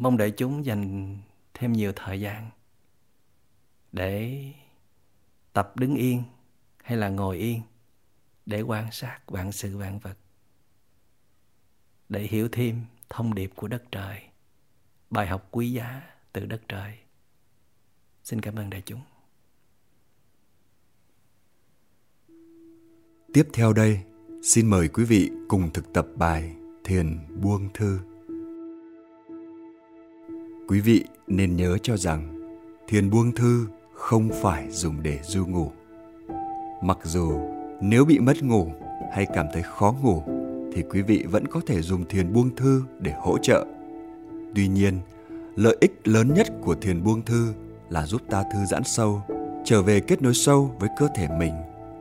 Mong để chúng dành thêm nhiều thời gian để tập đứng yên hay là ngồi yên để quan sát vạn sự vạn vật, để hiểu thêm thông điệp của đất trời, bài học quý giá từ đất trời. Xin cảm ơn đại chúng. Tiếp theo đây, xin mời quý vị cùng thực tập bài thiền buông thư quý vị nên nhớ cho rằng thiền buông thư không phải dùng để du ngủ. Mặc dù nếu bị mất ngủ hay cảm thấy khó ngủ thì quý vị vẫn có thể dùng thiền buông thư để hỗ trợ. Tuy nhiên, lợi ích lớn nhất của thiền buông thư là giúp ta thư giãn sâu, trở về kết nối sâu với cơ thể mình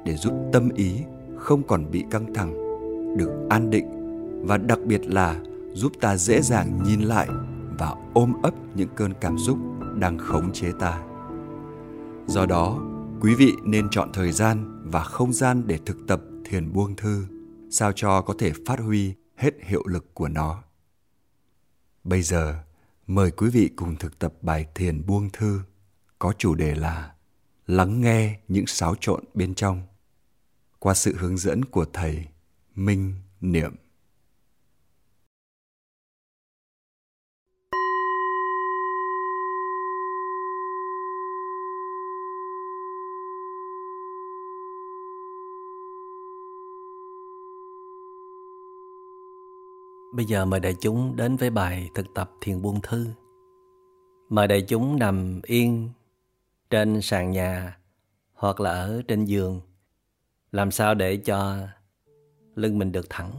để giúp tâm ý không còn bị căng thẳng, được an định và đặc biệt là giúp ta dễ dàng nhìn lại và ôm ấp những cơn cảm xúc đang khống chế ta. Do đó, quý vị nên chọn thời gian và không gian để thực tập thiền buông thư, sao cho có thể phát huy hết hiệu lực của nó. Bây giờ, mời quý vị cùng thực tập bài thiền buông thư, có chủ đề là lắng nghe những xáo trộn bên trong qua sự hướng dẫn của thầy minh niệm. Bây giờ mời đại chúng đến với bài thực tập thiền buông thư. Mời đại chúng nằm yên trên sàn nhà hoặc là ở trên giường. Làm sao để cho lưng mình được thẳng.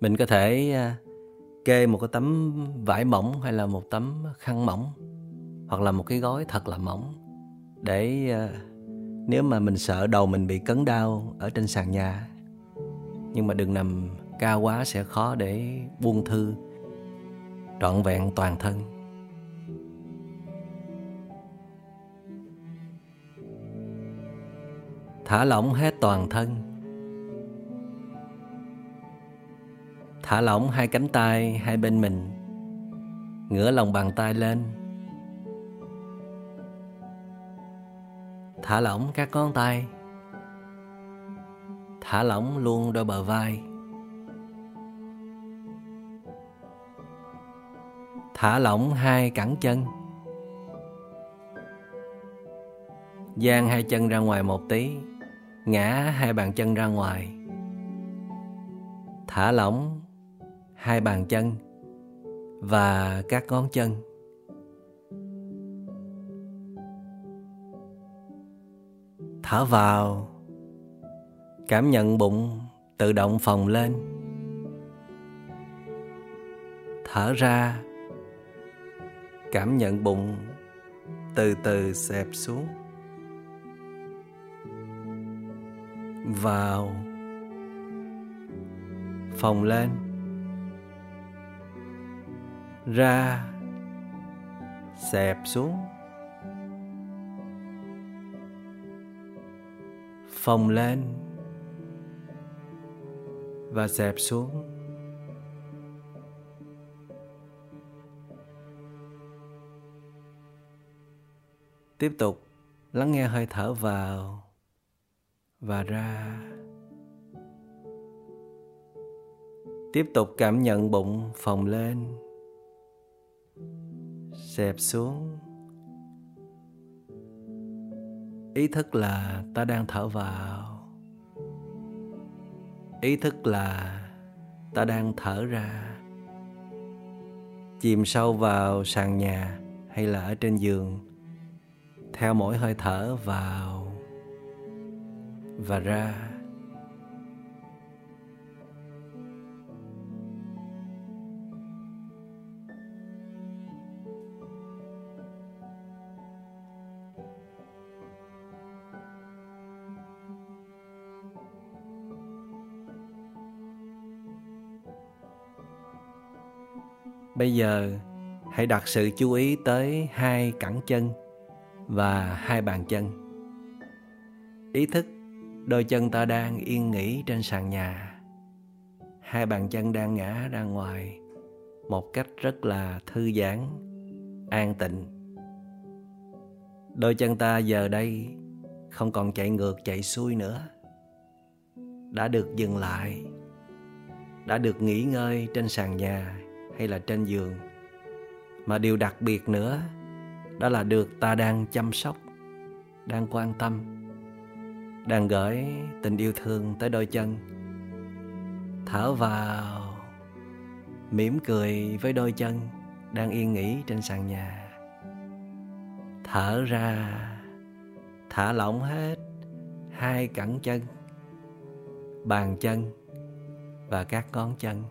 Mình có thể à, kê một cái tấm vải mỏng hay là một tấm khăn mỏng hoặc là một cái gói thật là mỏng để à, nếu mà mình sợ đầu mình bị cấn đau ở trên sàn nhà nhưng mà đừng nằm cao quá sẽ khó để buông thư, trọn vẹn toàn thân. Thả lỏng hết toàn thân. Thả lỏng hai cánh tay hai bên mình. Ngửa lòng bàn tay lên. Thả lỏng các ngón tay. Thả lỏng luôn đôi bờ vai. Thả lỏng hai cẳng chân. Dang hai chân ra ngoài một tí, ngã hai bàn chân ra ngoài. Thả lỏng hai bàn chân và các ngón chân. Thở vào, cảm nhận bụng tự động phồng lên. Thở ra cảm nhận bụng từ từ xẹp xuống. Vào, phồng lên. Ra, xẹp xuống. Phồng lên và xẹp xuống. Tiếp tục lắng nghe hơi thở vào và ra. Tiếp tục cảm nhận bụng phồng lên, xẹp xuống. Ý thức là ta đang thở vào. Ý thức là ta đang thở ra. Chìm sâu vào sàn nhà hay là ở trên giường theo mỗi hơi thở vào và ra. Bây giờ hãy đặt sự chú ý tới hai cẳng chân và hai bàn chân. Ý thức đôi chân ta đang yên nghỉ trên sàn nhà. Hai bàn chân đang ngã ra ngoài một cách rất là thư giãn, an tịnh. Đôi chân ta giờ đây không còn chạy ngược chạy xuôi nữa. Đã được dừng lại, đã được nghỉ ngơi trên sàn nhà hay là trên giường mà điều đặc biệt nữa đó là được ta đang chăm sóc, đang quan tâm, đang gửi tình yêu thương tới đôi chân. Thở vào, mỉm cười với đôi chân đang yên nghỉ trên sàn nhà. Thở ra, thả lỏng hết hai cẳng chân, bàn chân và các ngón chân.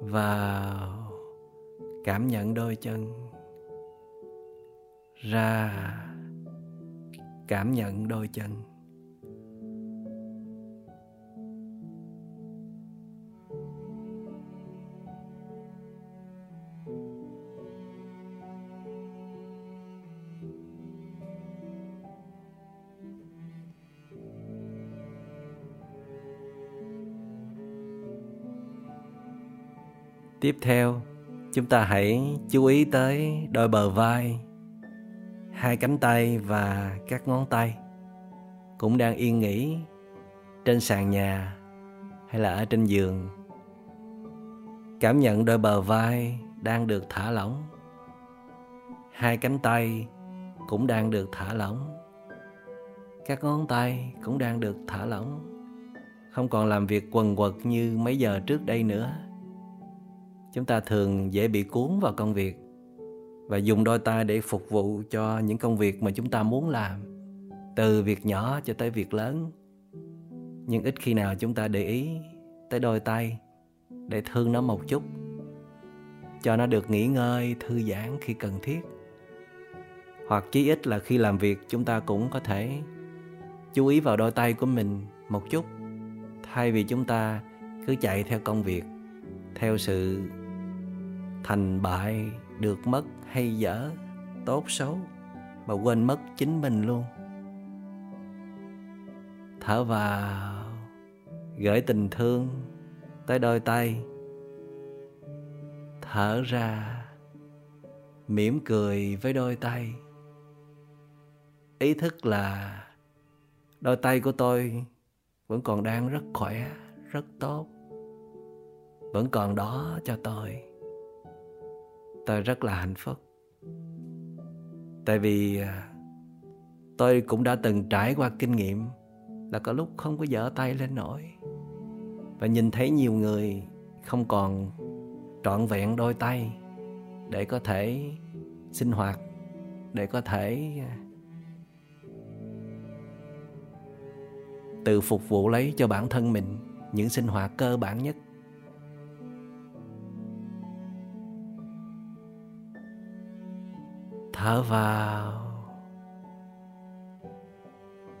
Vào cảm nhận đôi chân ra cảm nhận đôi chân. Tiếp theo, chúng ta hãy chú ý tới đôi bờ vai, hai cánh tay và các ngón tay. Cũng đang yên nghỉ trên sàn nhà hay là ở trên giường. Cảm nhận đôi bờ vai đang được thả lỏng. Hai cánh tay cũng đang được thả lỏng. Các ngón tay cũng đang được thả lỏng. Không còn làm việc quần quật như mấy giờ trước đây nữa chúng ta thường dễ bị cuốn vào công việc và dùng đôi tay để phục vụ cho những công việc mà chúng ta muốn làm, từ việc nhỏ cho tới việc lớn. Nhưng ít khi nào chúng ta để ý tới đôi tay, để thương nó một chút, cho nó được nghỉ ngơi, thư giãn khi cần thiết. Hoặc chí ít là khi làm việc, chúng ta cũng có thể chú ý vào đôi tay của mình một chút, thay vì chúng ta cứ chạy theo công việc, theo sự thành bại được mất hay dở, tốt xấu mà quên mất chính mình luôn. Thở vào, gửi tình thương tới đôi tay. Thở ra, mỉm cười với đôi tay. Ý thức là đôi tay của tôi vẫn còn đang rất khỏe, rất tốt, vẫn còn đó cho tôi tôi rất là hạnh phúc. Tại vì à, tôi cũng đã từng trải qua kinh nghiệm là có lúc không có dở tay lên nổi. Và nhìn thấy nhiều người không còn trọn vẹn đôi tay để có thể sinh hoạt, để có thể à, tự phục vụ lấy cho bản thân mình những sinh hoạt cơ bản nhất. Thở vào.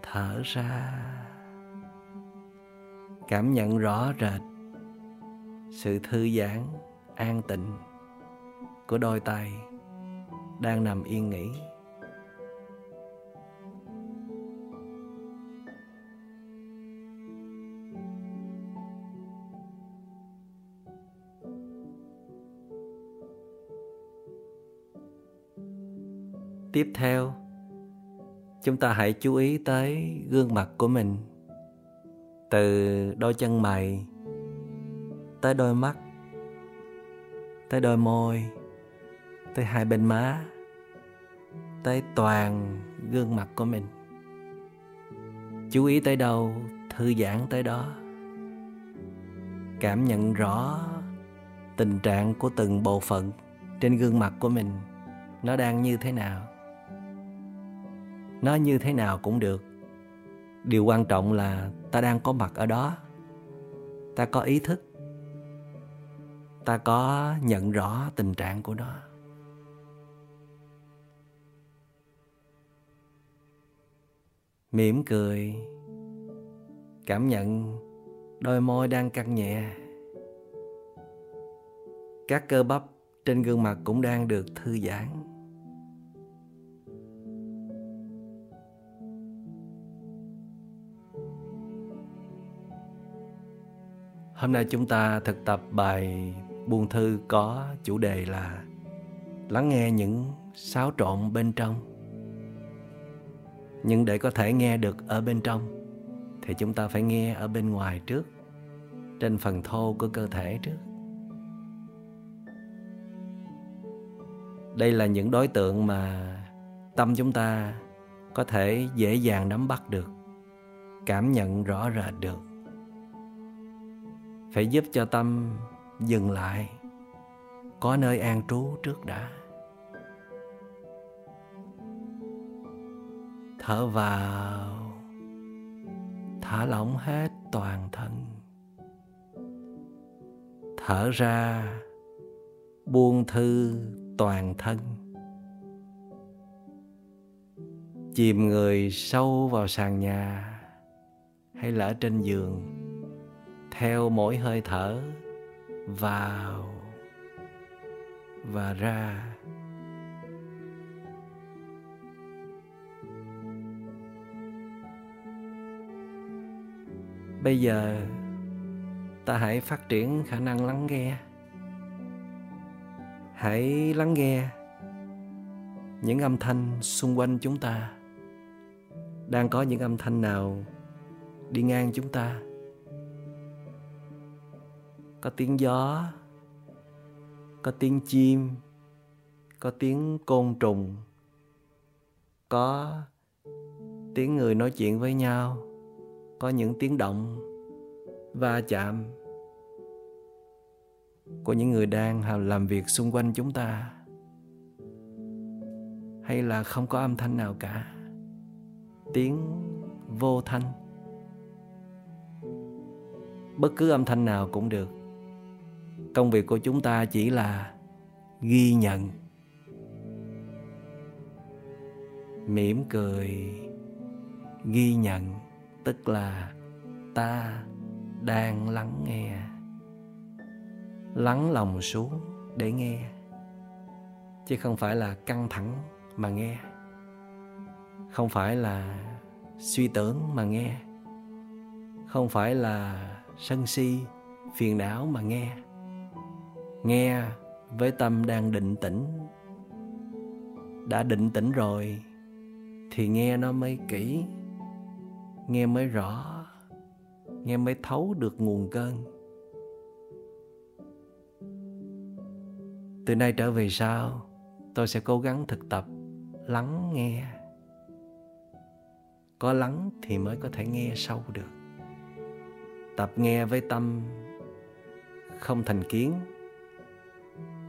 Thở ra. Cảm nhận rõ rệt sự thư giãn, an tịnh của đôi tay đang nằm yên nghỉ. Tiếp theo, chúng ta hãy chú ý tới gương mặt của mình. Từ đôi chân mày tới đôi mắt, tới đôi môi, tới hai bên má, tới toàn gương mặt của mình. Chú ý tới đâu, thư giãn tới đó. Cảm nhận rõ tình trạng của từng bộ phận trên gương mặt của mình, nó đang như thế nào nó như thế nào cũng được. Điều quan trọng là ta đang có mặt ở đó. Ta có ý thức. Ta có nhận rõ tình trạng của nó. Mỉm cười. Cảm nhận đôi môi đang căng nhẹ. Các cơ bắp trên gương mặt cũng đang được thư giãn. Hôm nay chúng ta thực tập bài buông thư có chủ đề là lắng nghe những xáo trộn bên trong. Nhưng để có thể nghe được ở bên trong thì chúng ta phải nghe ở bên ngoài trước, trên phần thô của cơ thể trước. Đây là những đối tượng mà tâm chúng ta có thể dễ dàng nắm bắt được, cảm nhận rõ rệt được phải giúp cho tâm dừng lại. Có nơi an trú trước đã. Thở vào. Thả lỏng hết toàn thân. Thở ra. Buông thư toàn thân. Chìm người sâu vào sàn nhà hay là ở trên giường theo mỗi hơi thở, vào và ra. Bây giờ, ta hãy phát triển khả năng lắng nghe. Hãy lắng nghe những âm thanh xung quanh chúng ta. Đang có những âm thanh nào đi ngang chúng ta? Có tiếng gió, có tiếng chim, có tiếng côn trùng, có tiếng người nói chuyện với nhau, có những tiếng động va chạm của những người đang làm việc xung quanh chúng ta. Hay là không có âm thanh nào cả. Tiếng vô thanh. Bất cứ âm thanh nào cũng được công việc của chúng ta chỉ là ghi nhận. Mỉm cười, ghi nhận, tức là ta đang lắng nghe. Lắng lòng xuống để nghe, chứ không phải là căng thẳng mà nghe. Không phải là suy tưởng mà nghe. Không phải là sân si, phiền não mà nghe nghe với tâm đang định tĩnh. Đã định tĩnh rồi thì nghe nó mới kỹ, nghe mới rõ, nghe mới thấu được nguồn cơn. Từ nay trở về sau, tôi sẽ cố gắng thực tập, lắng nghe. Có lắng thì mới có thể nghe sâu được. Tập nghe với tâm không thành kiến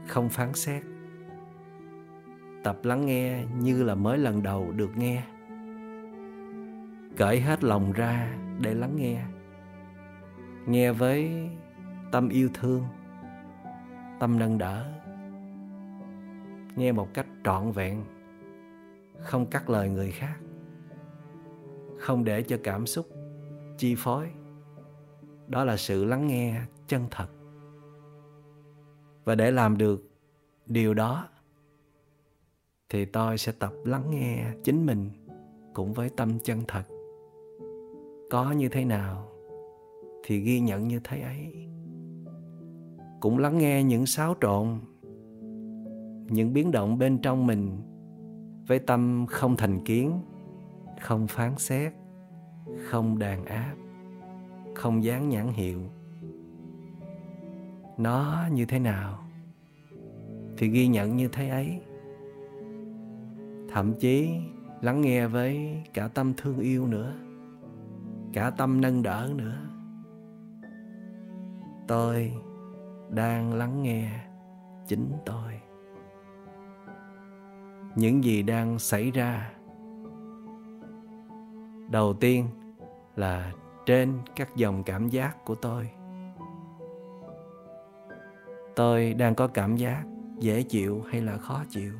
không phán xét. Tập lắng nghe như là mới lần đầu được nghe. Cởi hết lòng ra để lắng nghe. Nghe với tâm yêu thương, tâm nâng đỡ. Nghe một cách trọn vẹn, không cắt lời người khác. Không để cho cảm xúc chi phối. Đó là sự lắng nghe chân thật và để làm được điều đó, thì tôi sẽ tập lắng nghe chính mình cũng với tâm chân thật. Có như thế nào thì ghi nhận như thế ấy. Cũng lắng nghe những xáo trộn, những biến động bên trong mình với tâm không thành kiến, không phán xét, không đàn áp, không dán nhãn hiệu nó như thế nào? Thì ghi nhận như thế ấy. Thậm chí lắng nghe với cả tâm thương yêu nữa, cả tâm nâng đỡ nữa. Tôi đang lắng nghe chính tôi. Những gì đang xảy ra. Đầu tiên là trên các dòng cảm giác của tôi tôi đang có cảm giác dễ chịu hay là khó chịu?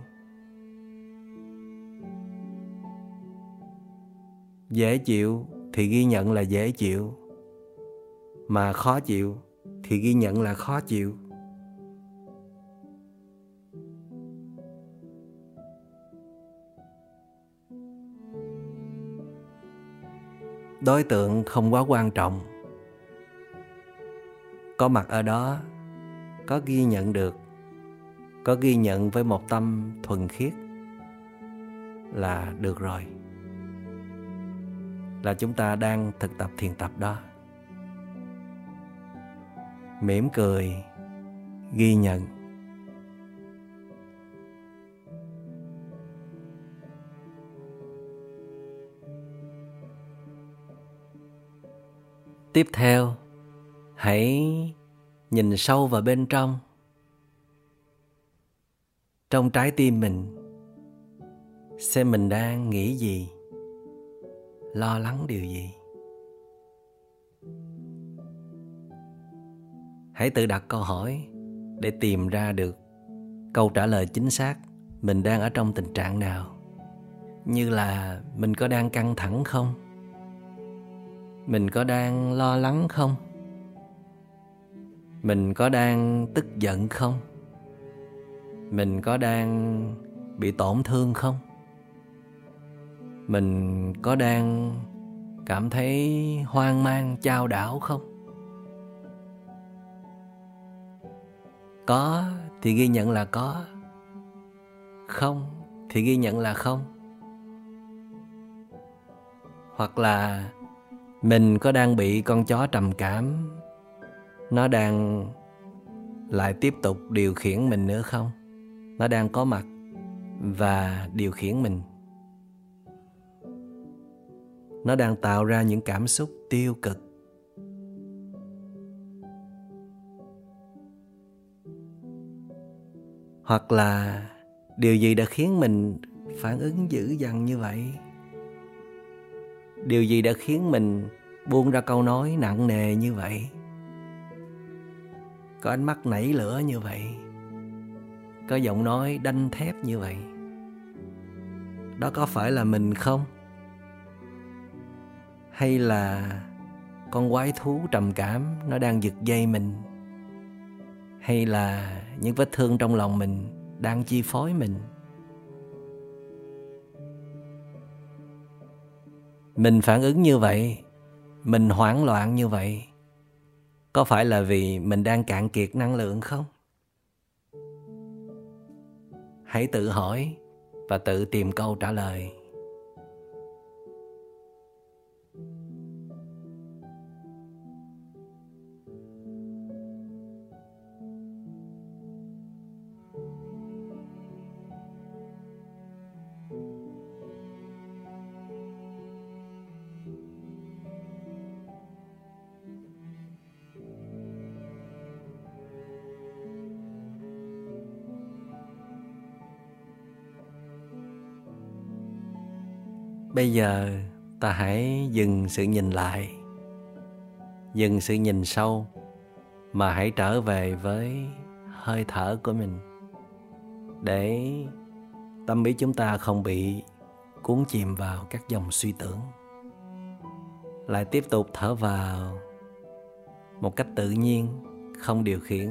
Dễ chịu thì ghi nhận là dễ chịu, mà khó chịu thì ghi nhận là khó chịu. Đối tượng không quá quan trọng. Có mặt ở đó có ghi nhận được, có ghi nhận với một tâm thuần khiết là được rồi. Là chúng ta đang thực tập thiền tập đó. Mỉm cười, ghi nhận. Tiếp theo, hãy nhìn sâu vào bên trong. Trong trái tim mình, xem mình đang nghĩ gì, lo lắng điều gì. Hãy tự đặt câu hỏi để tìm ra được câu trả lời chính xác mình đang ở trong tình trạng nào. Như là mình có đang căng thẳng không? Mình có đang lo lắng không? Mình có đang tức giận không? Mình có đang bị tổn thương không? Mình có đang cảm thấy hoang mang, chao đảo không? Có thì ghi nhận là có. Không thì ghi nhận là không. Hoặc là mình có đang bị con chó trầm cảm nó đang lại tiếp tục điều khiển mình nữa không? Nó đang có mặt và điều khiển mình. Nó đang tạo ra những cảm xúc tiêu cực. Hoặc là điều gì đã khiến mình phản ứng dữ dằn như vậy? Điều gì đã khiến mình buông ra câu nói nặng nề như vậy? Có ánh mắt nảy lửa như vậy, có giọng nói đanh thép như vậy, đó có phải là mình không? Hay là con quái thú trầm cảm nó đang giật dây mình? Hay là những vết thương trong lòng mình đang chi phối mình? Mình phản ứng như vậy, mình hoảng loạn như vậy có phải là vì mình đang cạn kiệt năng lượng không? Hãy tự hỏi và tự tìm câu trả lời. Bây giờ ta hãy dừng sự nhìn lại, dừng sự nhìn sâu mà hãy trở về với hơi thở của mình để tâm ý chúng ta không bị cuốn chìm vào các dòng suy tưởng. Lại tiếp tục thở vào một cách tự nhiên, không điều khiển.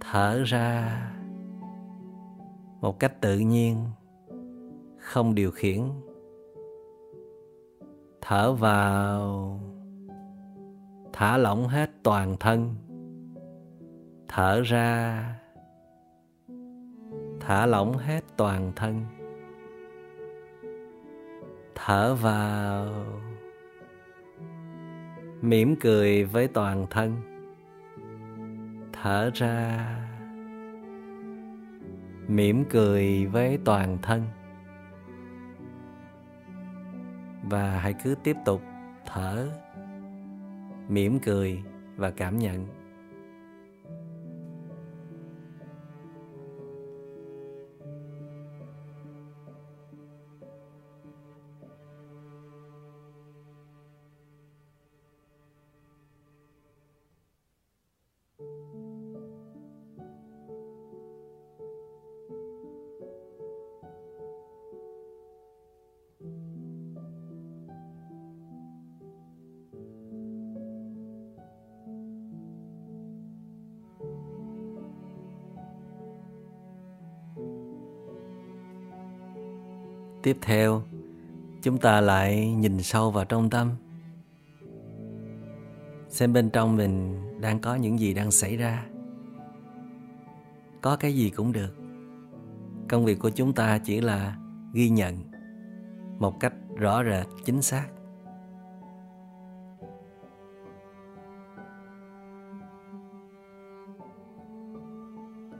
Thở ra một cách tự nhiên, không điều khiển thở vào, thả lỏng hết toàn thân, thở ra, thả lỏng hết toàn thân, thở vào, mỉm cười với toàn thân, thở ra, mỉm cười với toàn thân và hãy cứ tiếp tục thở mỉm cười và cảm nhận. Tiếp theo. Chúng ta lại nhìn sâu vào trong tâm. Xem bên trong mình đang có những gì đang xảy ra. Có cái gì cũng được. Công việc của chúng ta chỉ là ghi nhận một cách rõ rệt, chính xác.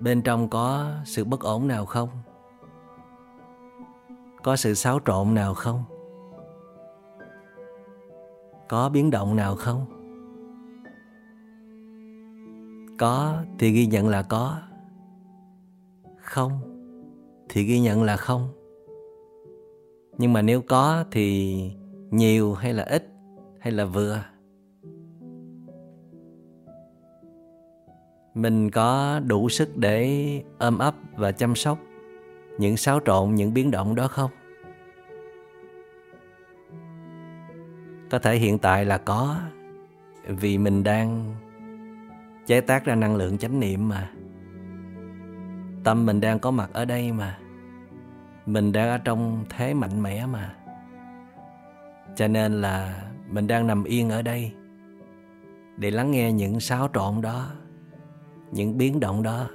Bên trong có sự bất ổn nào không? Có sự xáo trộn nào không? Có biến động nào không? Có thì ghi nhận là có. Không thì ghi nhận là không. Nhưng mà nếu có thì nhiều hay là ít hay là vừa? Mình có đủ sức để ôm ấp và chăm sóc những xáo trộn, những biến động đó không? Có thể hiện tại là có vì mình đang chế tác ra năng lượng chánh niệm mà. Tâm mình đang có mặt ở đây mà. Mình đang ở trong thế mạnh mẽ mà. Cho nên là mình đang nằm yên ở đây để lắng nghe những xáo trộn đó, những biến động đó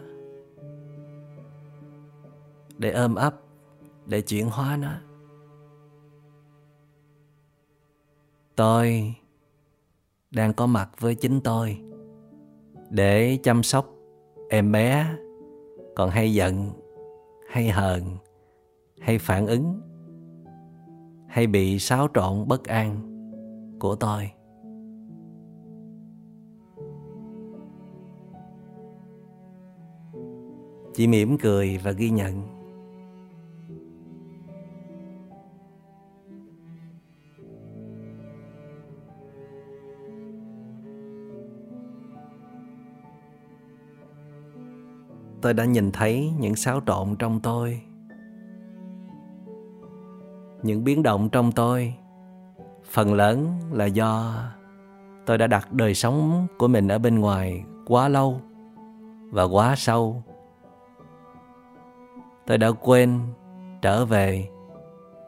để ôm ấp, để chuyển hóa nó. Tôi đang có mặt với chính tôi để chăm sóc em bé, còn hay giận, hay hờn, hay phản ứng, hay bị xáo trộn bất an của tôi. Chỉ mỉm cười và ghi nhận. Tôi đã nhìn thấy những xáo trộn trong tôi. Những biến động trong tôi, phần lớn là do tôi đã đặt đời sống của mình ở bên ngoài quá lâu và quá sâu. Tôi đã quên trở về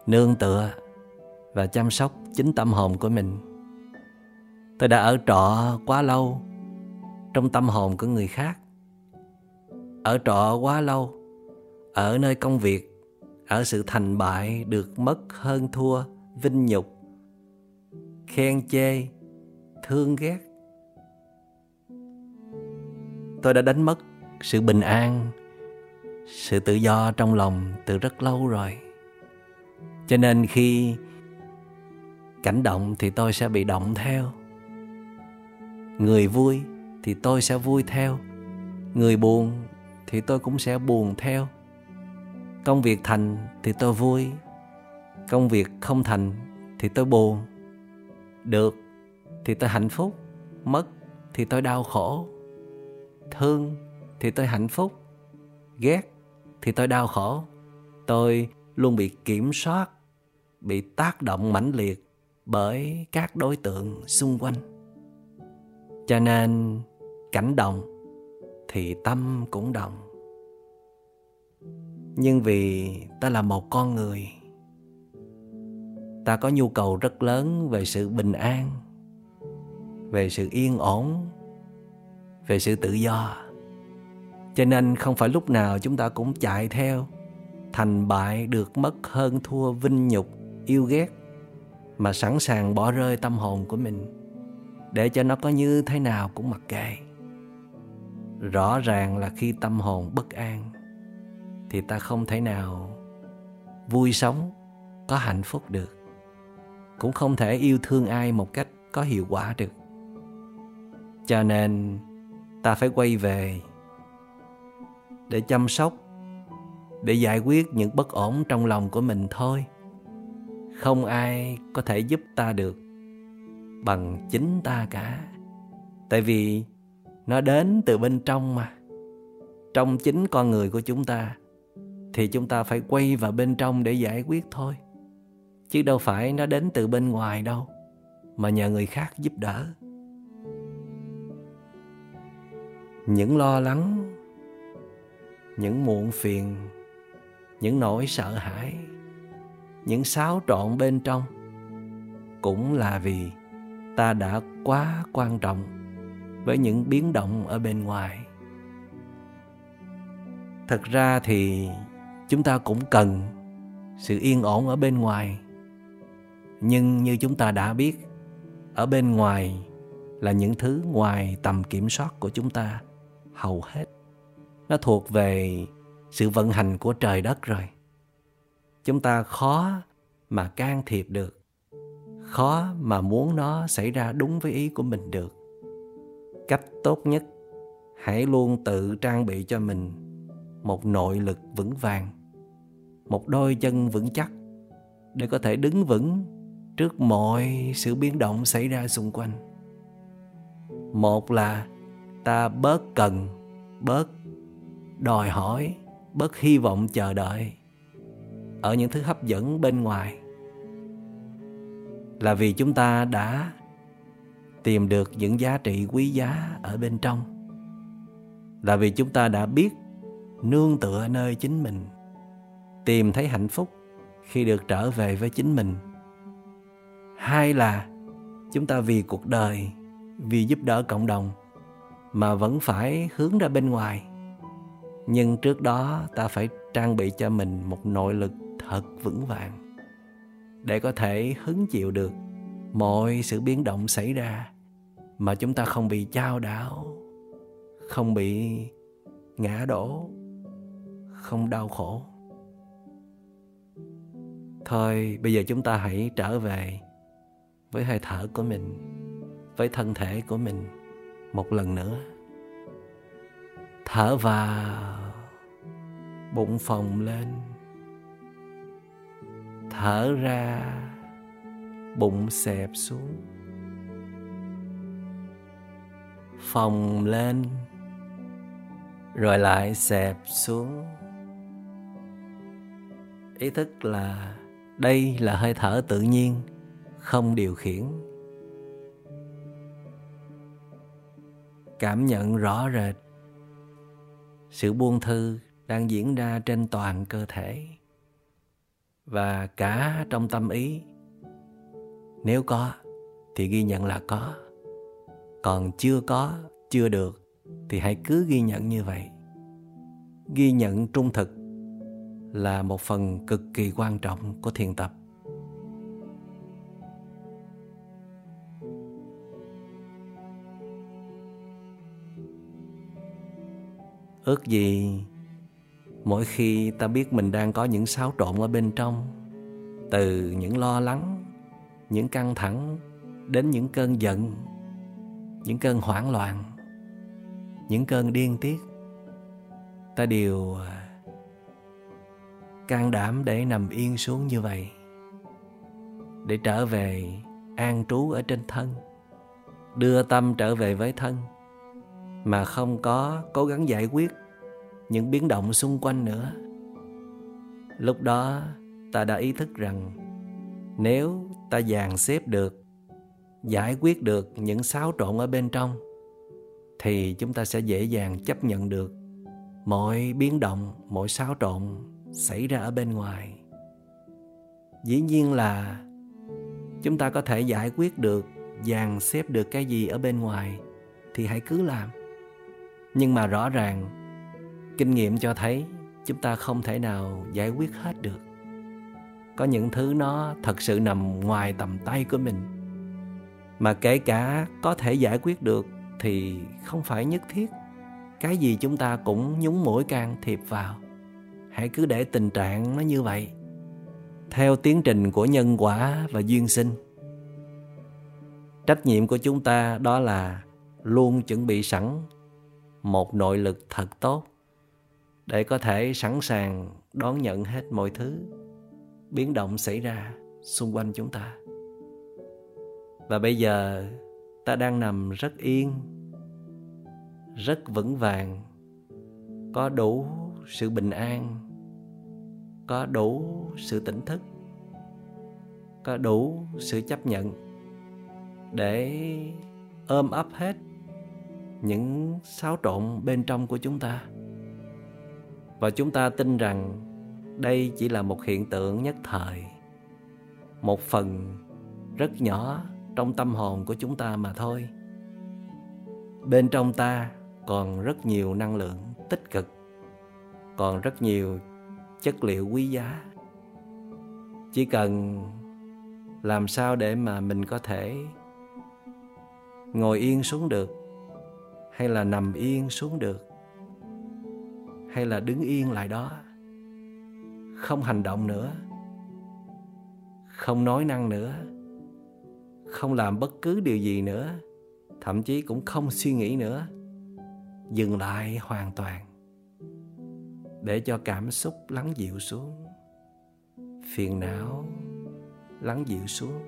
nương tựa và chăm sóc chính tâm hồn của mình. Tôi đã ở trọ quá lâu trong tâm hồn của người khác ở trọ quá lâu, ở nơi công việc, ở sự thành bại được mất hơn thua, vinh nhục, khen chê, thương ghét. Tôi đã đánh mất sự bình an, sự tự do trong lòng từ rất lâu rồi. Cho nên khi cảnh động thì tôi sẽ bị động theo. Người vui thì tôi sẽ vui theo. Người buồn thì tôi cũng sẽ buồn theo. Công việc thành thì tôi vui, công việc không thành thì tôi buồn. Được thì tôi hạnh phúc, mất thì tôi đau khổ. Thương thì tôi hạnh phúc, ghét thì tôi đau khổ. Tôi luôn bị kiểm soát, bị tác động mãnh liệt bởi các đối tượng xung quanh. Cho nên cảnh động thì tâm cũng động nhưng vì ta là một con người, ta có nhu cầu rất lớn về sự bình an, về sự yên ổn, về sự tự do. Cho nên không phải lúc nào chúng ta cũng chạy theo, thành bại được mất hơn thua vinh nhục, yêu ghét, mà sẵn sàng bỏ rơi tâm hồn của mình để cho nó có như thế nào cũng mặc kệ. Rõ ràng là khi tâm hồn bất an thì ta không thể nào vui sống, có hạnh phúc được. Cũng không thể yêu thương ai một cách có hiệu quả được. Cho nên, ta phải quay về để chăm sóc, để giải quyết những bất ổn trong lòng của mình thôi. Không ai có thể giúp ta được bằng chính ta cả. Tại vì nó đến từ bên trong mà, trong chính con người của chúng ta thì chúng ta phải quay vào bên trong để giải quyết thôi. Chứ đâu phải nó đến từ bên ngoài đâu, mà nhờ người khác giúp đỡ. Những lo lắng, những muộn phiền, những nỗi sợ hãi, những xáo trộn bên trong cũng là vì ta đã quá quan trọng với những biến động ở bên ngoài. Thật ra thì chúng ta cũng cần sự yên ổn ở bên ngoài. Nhưng như chúng ta đã biết, ở bên ngoài là những thứ ngoài tầm kiểm soát của chúng ta hầu hết. Nó thuộc về sự vận hành của trời đất rồi. Chúng ta khó mà can thiệp được, khó mà muốn nó xảy ra đúng với ý của mình được. Cách tốt nhất, hãy luôn tự trang bị cho mình một nội lực vững vàng một đôi chân vững chắc để có thể đứng vững trước mọi sự biến động xảy ra xung quanh. Một là ta bớt cần, bớt đòi hỏi, bớt hy vọng chờ đợi ở những thứ hấp dẫn bên ngoài. Là vì chúng ta đã tìm được những giá trị quý giá ở bên trong. Là vì chúng ta đã biết nương tựa nơi chính mình tìm thấy hạnh phúc khi được trở về với chính mình. Hai là, chúng ta vì cuộc đời, vì giúp đỡ cộng đồng mà vẫn phải hướng ra bên ngoài. Nhưng trước đó, ta phải trang bị cho mình một nội lực thật vững vàng để có thể hứng chịu được mọi sự biến động xảy ra mà chúng ta không bị chao đảo, không bị ngã đổ, không đau khổ thôi, bây giờ chúng ta hãy trở về với hơi thở của mình, với thân thể của mình một lần nữa. Thở vào, bụng phồng lên. Thở ra, bụng xẹp xuống. Phồng lên, rồi lại xẹp xuống. Ý thức là đây là hơi thở tự nhiên, không điều khiển. Cảm nhận rõ rệt sự buông thư đang diễn ra trên toàn cơ thể và cả trong tâm ý. Nếu có, thì ghi nhận là có. Còn chưa có, chưa được, thì hãy cứ ghi nhận như vậy. Ghi nhận trung thực là một phần cực kỳ quan trọng của thiền tập. Ước gì mỗi khi ta biết mình đang có những xáo trộn ở bên trong, từ những lo lắng, những căng thẳng, đến những cơn giận, những cơn hoảng loạn, những cơn điên tiết, ta đều à, can đảm để nằm yên xuống như vậy, để trở về an trú ở trên thân, đưa tâm trở về với thân, mà không có cố gắng giải quyết những biến động xung quanh nữa. Lúc đó, ta đã ý thức rằng nếu ta dàn xếp được, giải quyết được những xáo trộn ở bên trong, thì chúng ta sẽ dễ dàng chấp nhận được mọi biến động, mọi xáo trộn xảy ra ở bên ngoài. Dĩ nhiên là chúng ta có thể giải quyết được, dàn xếp được cái gì ở bên ngoài thì hãy cứ làm. Nhưng mà rõ ràng, kinh nghiệm cho thấy chúng ta không thể nào giải quyết hết được. Có những thứ nó thật sự nằm ngoài tầm tay của mình, mà kể cả có thể giải quyết được thì không phải nhất thiết. Cái gì chúng ta cũng nhúng mũi can thiệp vào hãy cứ để tình trạng nó như vậy. Theo tiến trình của nhân quả và duyên sinh, trách nhiệm của chúng ta đó là luôn chuẩn bị sẵn một nội lực thật tốt để có thể sẵn sàng đón nhận hết mọi thứ biến động xảy ra xung quanh chúng ta. Và bây giờ ta đang nằm rất yên, rất vững vàng, có đủ sự bình an, có đủ sự tỉnh thức, có đủ sự chấp nhận để ôm ấp hết những xáo trộn bên trong của chúng ta. Và chúng ta tin rằng đây chỉ là một hiện tượng nhất thời, một phần rất nhỏ trong tâm hồn của chúng ta mà thôi. Bên trong ta còn rất nhiều năng lượng tích cực còn rất nhiều chất liệu quý giá. Chỉ cần làm sao để mà mình có thể ngồi yên xuống được, hay là nằm yên xuống được, hay là đứng yên lại đó, không hành động nữa, không nói năng nữa, không làm bất cứ điều gì nữa, thậm chí cũng không suy nghĩ nữa, dừng lại hoàn toàn để cho cảm xúc lắng dịu xuống. Phiền não lắng dịu xuống.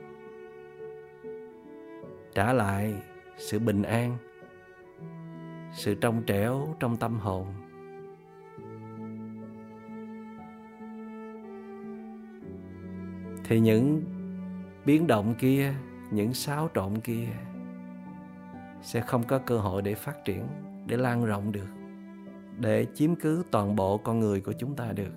Trả lại sự bình an, sự trong trẻo trong tâm hồn. Thì những biến động kia, những xáo trộn kia sẽ không có cơ hội để phát triển, để lan rộng được để chiếm cứ toàn bộ con người của chúng ta được.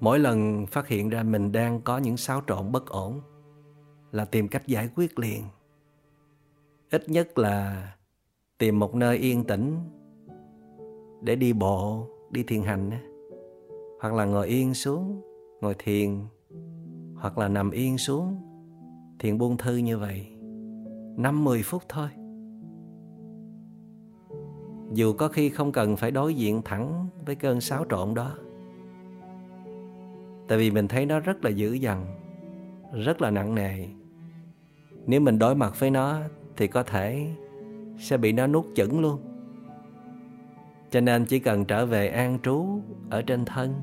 Mỗi lần phát hiện ra mình đang có những xáo trộn bất ổn là tìm cách giải quyết liền. Ít nhất là tìm một nơi yên tĩnh để đi bộ, đi thiền hành hoặc là ngồi yên xuống, ngồi thiền, hoặc là nằm yên xuống, thiền buông thư như vậy năm mười phút thôi. Dù có khi không cần phải đối diện thẳng với cơn xáo trộn đó, tại vì mình thấy nó rất là dữ dằn, rất là nặng nề. Nếu mình đối mặt với nó thì có thể sẽ bị nó nuốt chửng luôn. Cho nên chỉ cần trở về an trú ở trên thân,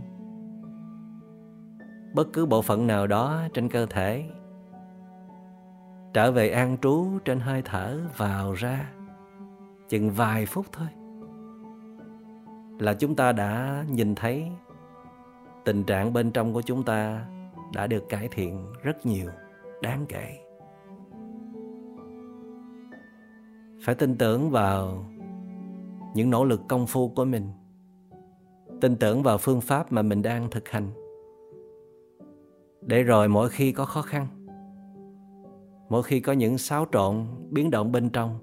bất cứ bộ phận nào đó trên cơ thể trở về an trú trên hơi thở vào ra. Chừng vài phút thôi. Là chúng ta đã nhìn thấy tình trạng bên trong của chúng ta đã được cải thiện rất nhiều, đáng kể. Phải tin tưởng vào những nỗ lực công phu của mình. Tin tưởng vào phương pháp mà mình đang thực hành. Để rồi mỗi khi có khó khăn mỗi khi có những xáo trộn, biến động bên trong,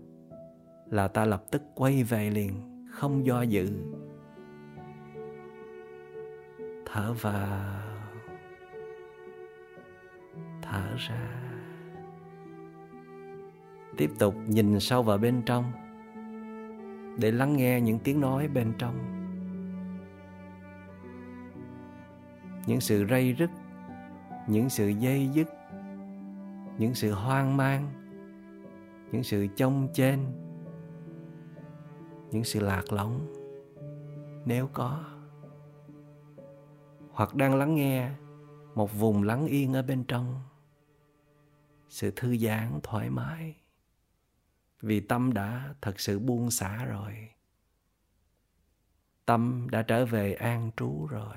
là ta lập tức quay về liền, không do dự. Thở vào, thở ra. Tiếp tục nhìn sâu vào bên trong, để lắng nghe những tiếng nói bên trong. Những sự rây rứt, những sự dây dứt những sự hoang mang, những sự trông trên những sự lạc lõng, nếu có. Hoặc đang lắng nghe một vùng lắng yên ở bên trong, sự thư giãn thoải mái, vì tâm đã thật sự buông xả rồi. Tâm đã trở về an trú rồi.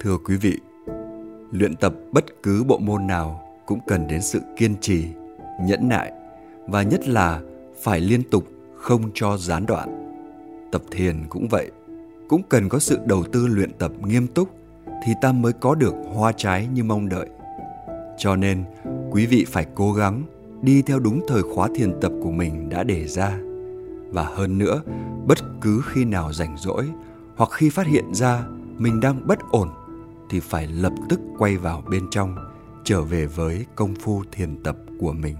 Thưa quý vị, luyện tập bất cứ bộ môn nào cũng cần đến sự kiên trì, nhẫn nại và nhất là phải liên tục không cho gián đoạn. Tập thiền cũng vậy, cũng cần có sự đầu tư luyện tập nghiêm túc thì ta mới có được hoa trái như mong đợi. Cho nên, quý vị phải cố gắng đi theo đúng thời khóa thiền tập của mình đã đề ra. Và hơn nữa, bất cứ khi nào rảnh rỗi hoặc khi phát hiện ra mình đang bất ổn thì phải lập tức quay vào bên trong, trở về với công phu thiền tập của mình.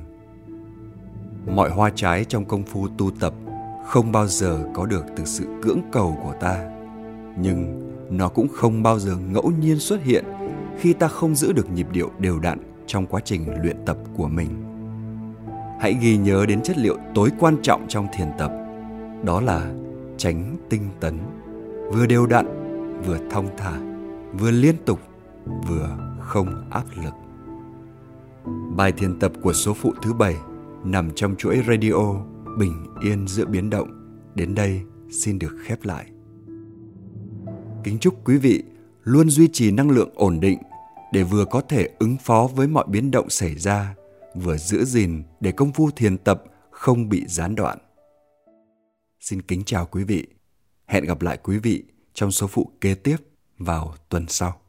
Mọi hoa trái trong công phu tu tập không bao giờ có được từ sự cưỡng cầu của ta, nhưng nó cũng không bao giờ ngẫu nhiên xuất hiện khi ta không giữ được nhịp điệu đều đặn trong quá trình luyện tập của mình. Hãy ghi nhớ đến chất liệu tối quan trọng trong thiền tập, đó là tránh tinh tấn, vừa đều đặn, vừa thong thả, vừa liên tục, vừa không áp lực. Bài thiền tập của số phụ thứ bảy nằm trong chuỗi radio Bình yên giữa biến động đến đây xin được khép lại. Kính chúc quý vị luôn duy trì năng lượng ổn định để vừa có thể ứng phó với mọi biến động xảy ra, vừa giữ gìn để công phu thiền tập không bị gián đoạn. Xin kính chào quý vị. Hẹn gặp lại quý vị trong số phụ kế tiếp vào tuần sau.